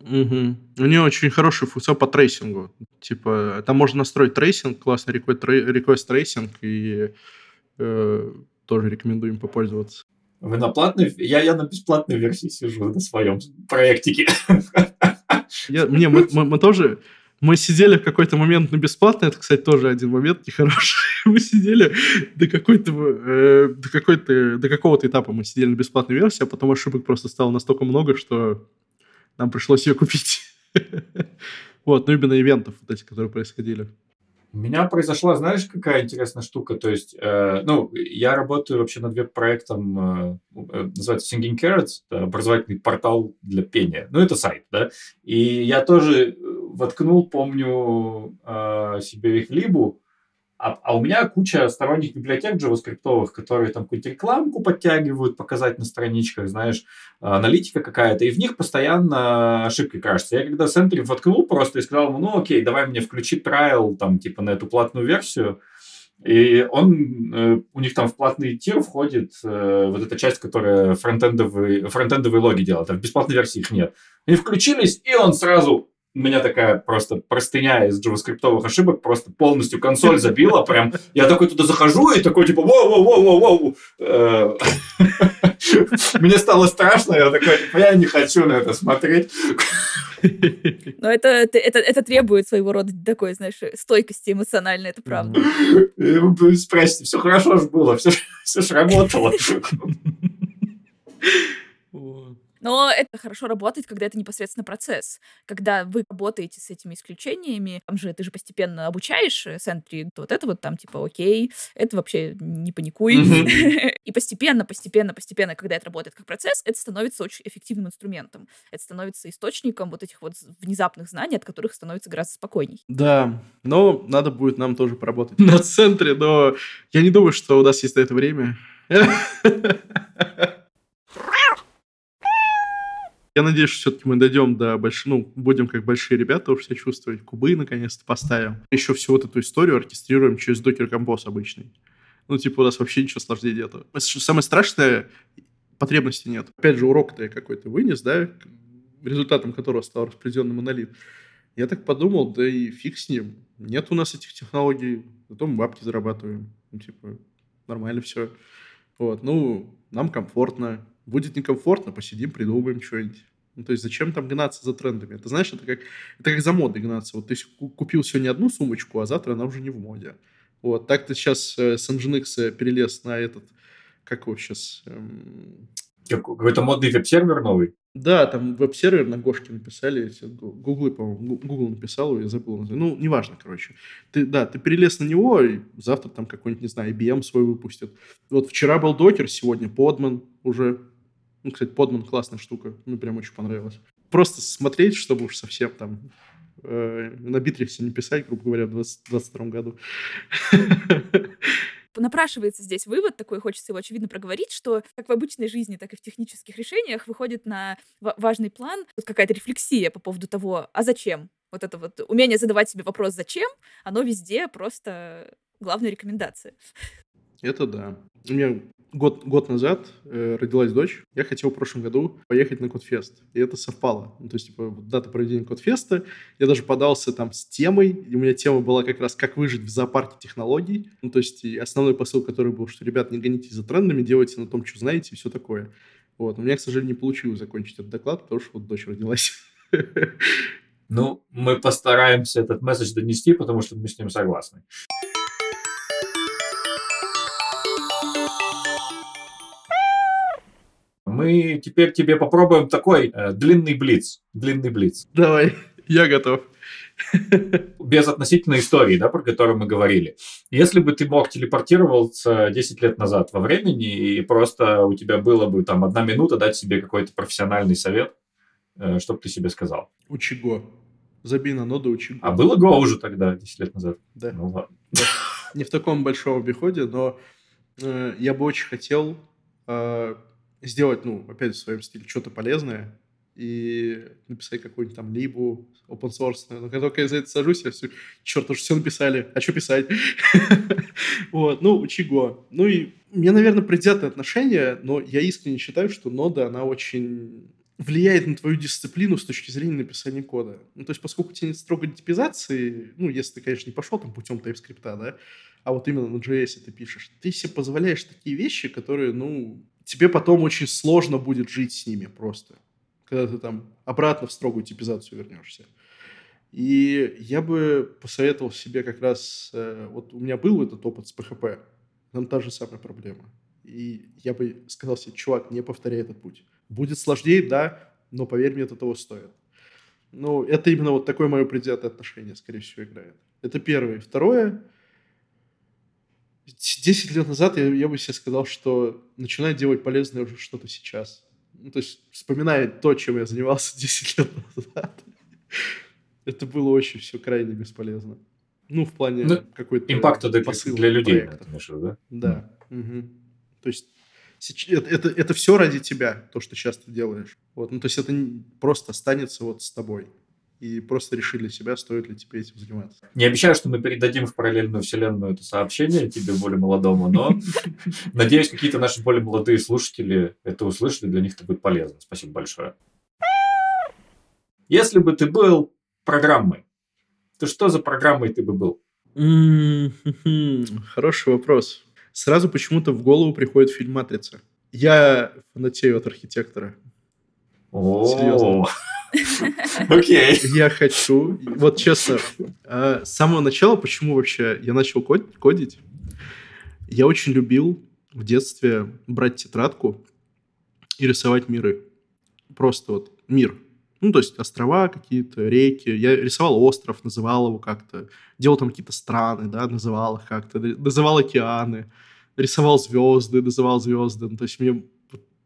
Угу. У нее очень хороший функционал по трейсингу. Типа, там можно настроить tracing, классный request tracing, и э, тоже рекомендуем попользоваться. Вы на платной? Я, я на бесплатной версии сижу на своем проектике. Я, не, мы, мы, мы тоже Мы сидели в какой-то момент на бесплатно, это, кстати, тоже один момент нехороший. Мы сидели до какой-то, э, до какой-то, до какого-то этапа мы сидели на бесплатной версии, а потом ошибок просто стало настолько много, что нам пришлось ее купить. Вот, ну именно ивентов вот эти, которые происходили. У меня произошла, знаешь, какая интересная штука? То есть, э, ну, я работаю вообще над веб-проектом, э, э называется Singing Carrots, образовательный портал для пения. Ну, это сайт, да. И я тоже э, воткнул, помню, э, себе их либу, а, а у меня куча сторонних библиотек JavaScript, которые там какую-то рекламку подтягивают, показать на страничках, знаешь, аналитика какая-то, и в них постоянно ошибки кажется. Я когда Sentry воткнул просто и сказал ему, ну окей, давай мне включи трайл там типа на эту платную версию, и он, э, у них там в платный тир входит э, вот эта часть, которая фронтендовые, фронтендовые логи делает, а в бесплатной версии их нет. Они включились, и он сразу у меня такая просто простыня из джаваскриптовых ошибок просто полностью консоль забила. Прям я такой туда захожу и такой типа воу-воу-воу-воу-воу. Э, мне стало страшно, я такой, типа, я не хочу на это смотреть. Но это, это, это, это требует своего рода такой, знаешь, стойкости эмоциональной, это правда. Спросите, все хорошо же было, все, все же работало. Но это хорошо работает, когда это непосредственно процесс. Когда вы работаете с этими исключениями, там же ты же постепенно обучаешь Sentry, вот это вот там типа окей, это вообще не паникуй. И постепенно, постепенно, постепенно, когда это работает как процесс, это становится очень эффективным инструментом. Это становится источником вот этих вот внезапных знаний, от которых становится гораздо спокойней. Да, но надо будет нам тоже поработать на центре, но я не думаю, что у нас есть на это время. Я надеюсь, что все-таки мы дойдем до больших, ну, будем как большие ребята уж себя чувствовать. Кубы наконец-то поставим. Еще всю вот эту историю оркестрируем через докер композ обычный. Ну, типа, у нас вообще ничего сложнее нету. Самое страшное, потребности нет. Опять же, урок-то я какой-то вынес, да, результатом которого стал распределенный монолит. Я так подумал, да и фиг с ним. Нет у нас этих технологий, зато мы бабки зарабатываем. Ну, типа, нормально все. Вот, ну, нам комфортно, Будет некомфортно, посидим, придумаем что-нибудь. Ну, то есть зачем там гнаться за трендами? Это знаешь, это как, это как за модой гнаться. Вот ты купил сегодня одну сумочку, а завтра она уже не в моде. Вот, так ты сейчас э, с Nginx э, перелез на этот, как его сейчас... Эм... Какой-то модный веб-сервер новый? Да, там веб-сервер на Гошке написали, Гуглы, по-моему, Google написал, я забыл. Ну, неважно, короче. Ты, да, ты перелез на него, и завтра там какой-нибудь, не знаю, IBM свой выпустит. Вот вчера был Docker, сегодня Podman уже ну, кстати, Podman классная штука. Мне прям очень понравилось. Просто смотреть, чтобы уж совсем там э, на Битриксе не писать, грубо говоря, в 2022 году. напрашивается здесь вывод такой, хочется его очевидно проговорить, что как в обычной жизни, так и в технических решениях выходит на важный план вот какая-то рефлексия по поводу того, а зачем? Вот это вот умение задавать себе вопрос «зачем?» оно везде просто главная рекомендация. Это да. У меня год, год назад э, родилась дочь. Я хотел в прошлом году поехать на Кодфест. И это совпало. Ну, то есть, типа, дата проведения Кодфеста. Я даже подался там с темой. И у меня тема была как раз «Как выжить в зоопарке технологий». Ну, то есть, и основной посыл, который был, что, ребят, не гонитесь за трендами, делайте на том, что знаете, и все такое. Вот. У меня, к сожалению, не получилось закончить этот доклад, потому что вот дочь родилась. Ну, мы постараемся этот месседж донести, потому что мы с ним согласны. Мы теперь тебе попробуем такой э, длинный блиц. Длинный блиц. Давай, я готов. Без относительной истории, да, про которую мы говорили. Если бы ты мог телепортироваться 10 лет назад во времени, и просто у тебя было бы там одна минута дать себе какой-то профессиональный совет, э, что бы ты себе сказал? Учи Го. Забей на ноду, учи А было Го уже тогда, 10 лет назад? Да. Ну ладно. Не в таком большом обиходе, но э, я бы очень хотел э, сделать, ну, опять в своем стиле, что-то полезное и написать какую-нибудь там либу open source. Но как только я за это сажусь, я все, черт, уже все написали, а что писать? вот, ну, чего? Ну и мне, наверное, предвзятое отношение, но я искренне считаю, что нода, она очень влияет на твою дисциплину с точки зрения написания кода. Ну, то есть, поскольку тебе нет строгой типизации, ну, если ты, конечно, не пошел там путем TypeScript, да, а вот именно на JS ты пишешь, ты себе позволяешь такие вещи, которые, ну, тебе потом очень сложно будет жить с ними просто, когда ты там обратно в строгую типизацию вернешься. И я бы посоветовал себе как раз... Э, вот у меня был этот опыт с PHP. Там та же самая проблема. И я бы сказал себе, чувак, не повторяй этот путь. Будет сложнее, да, но поверь мне, это того стоит. Ну, это именно вот такое мое предвзятое отношение, скорее всего, играет. Это первое. Второе, 10 лет назад я, я бы себе сказал, что начинаю делать полезное уже что-то сейчас. Ну, то есть, вспоминая то, чем я занимался 10 лет назад, это было очень все крайне бесполезно. Ну, в плане ну, какой-то импакта для, для людей, проекта. да? Да. Mm. Угу. То есть, это, это, это все ради тебя, то, что сейчас ты делаешь. Вот. Ну, то есть, это просто останется вот с тобой и просто решили для себя, стоит ли тебе этим заниматься. Не обещаю, что мы передадим в параллельную вселенную это сообщение тебе, более молодому, но надеюсь, какие-то наши более молодые слушатели это услышат, и для них это будет полезно. Спасибо большое. Если бы ты был программой, то что за программой ты бы был? Хороший вопрос. Сразу почему-то в голову приходит фильм «Матрица». Я фанатею от архитектора. Серьезно. Окей. Я хочу, вот честно, а, с самого начала, почему вообще я начал кодить, я очень любил в детстве брать тетрадку и рисовать миры. Просто вот мир. Ну, то есть острова какие-то, реки. Я рисовал остров, называл его как-то. Делал там какие-то страны, да, называл их как-то. Называл океаны. Рисовал звезды, называл звезды. Ну, то есть мне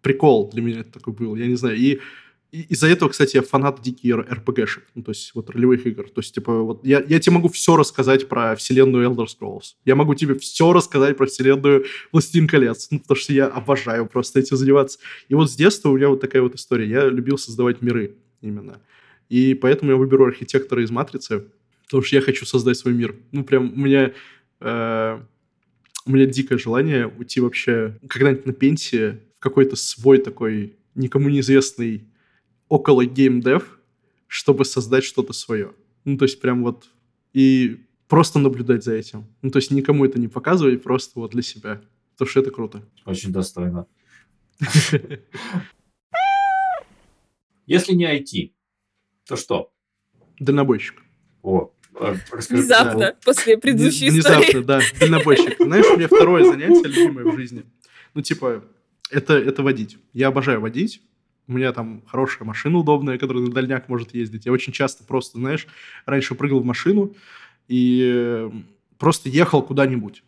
прикол для меня это такой был. Я не знаю. И из-за этого, кстати, я фанат диких РПГшек, ну, то есть вот ролевых игр. То есть, типа, вот я, я тебе могу все рассказать про вселенную Elder Scrolls. Я могу тебе все рассказать про вселенную Властелин колец, ну, потому что я обожаю просто этим заниматься. И вот с детства у меня вот такая вот история. Я любил создавать миры именно. И поэтому я выберу архитектора из «Матрицы», потому что я хочу создать свой мир. Ну, прям у меня... Э, у меня дикое желание уйти вообще когда-нибудь на пенсии в какой-то свой такой никому неизвестный около геймдев, чтобы создать что-то свое. Ну, то есть прям вот и просто наблюдать за этим. Ну, то есть никому это не показывать, просто вот для себя. Потому что это круто. Очень достойно. Если не IT, то что? Дальнобойщик. О, а, расскажи. Внезапно, после предыдущей Внезапно, истории. да, дальнобойщик. Знаешь, у меня второе занятие любимое в жизни. Ну, типа, это, это водить. Я обожаю водить у меня там хорошая машина удобная, которая на дальняк может ездить. Я очень часто просто, знаешь, раньше прыгал в машину и просто ехал куда-нибудь.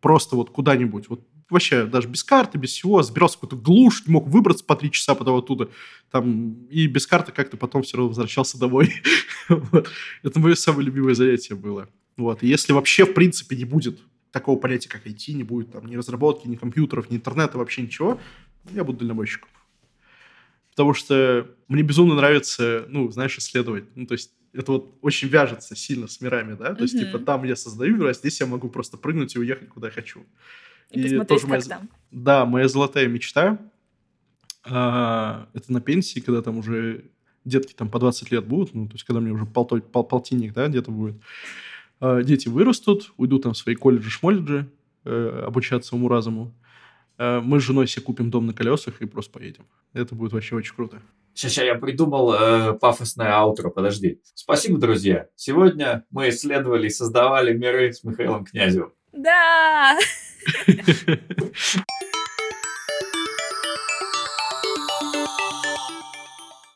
Просто вот куда-нибудь. Вот вообще даже без карты, без всего, забирался в какую-то глушь, не мог выбраться по три часа потом оттуда. Там, и без карты как-то потом все равно возвращался домой. Это мое самое любимое занятие было. Вот. И если вообще, в принципе, не будет такого понятия, как IT, не будет там ни разработки, ни компьютеров, ни интернета, вообще ничего, я буду дальнобойщиком потому что мне безумно нравится, ну, знаешь, исследовать. Ну, то есть это вот очень вяжется сильно с мирами, да? То есть, типа, там я создаю мир, а здесь я могу просто прыгнуть и уехать, куда я хочу. И, и тоже моя... там. Да, моя золотая мечта а, это на пенсии, когда там уже детки там по 20 лет будут, ну, то есть, когда мне уже пол, пол, полтинник, да, где-то будет. А, дети вырастут, уйдут там в свои колледжи, шмолледжи, э, обучаться уму-разуму. Э, мы с женой себе купим дом на колесах и просто поедем. Это будет вообще очень круто. Сейчас я придумал э, пафосное аутро, подожди. Спасибо, друзья. Сегодня мы исследовали и создавали миры с Михаилом Князевым. Да!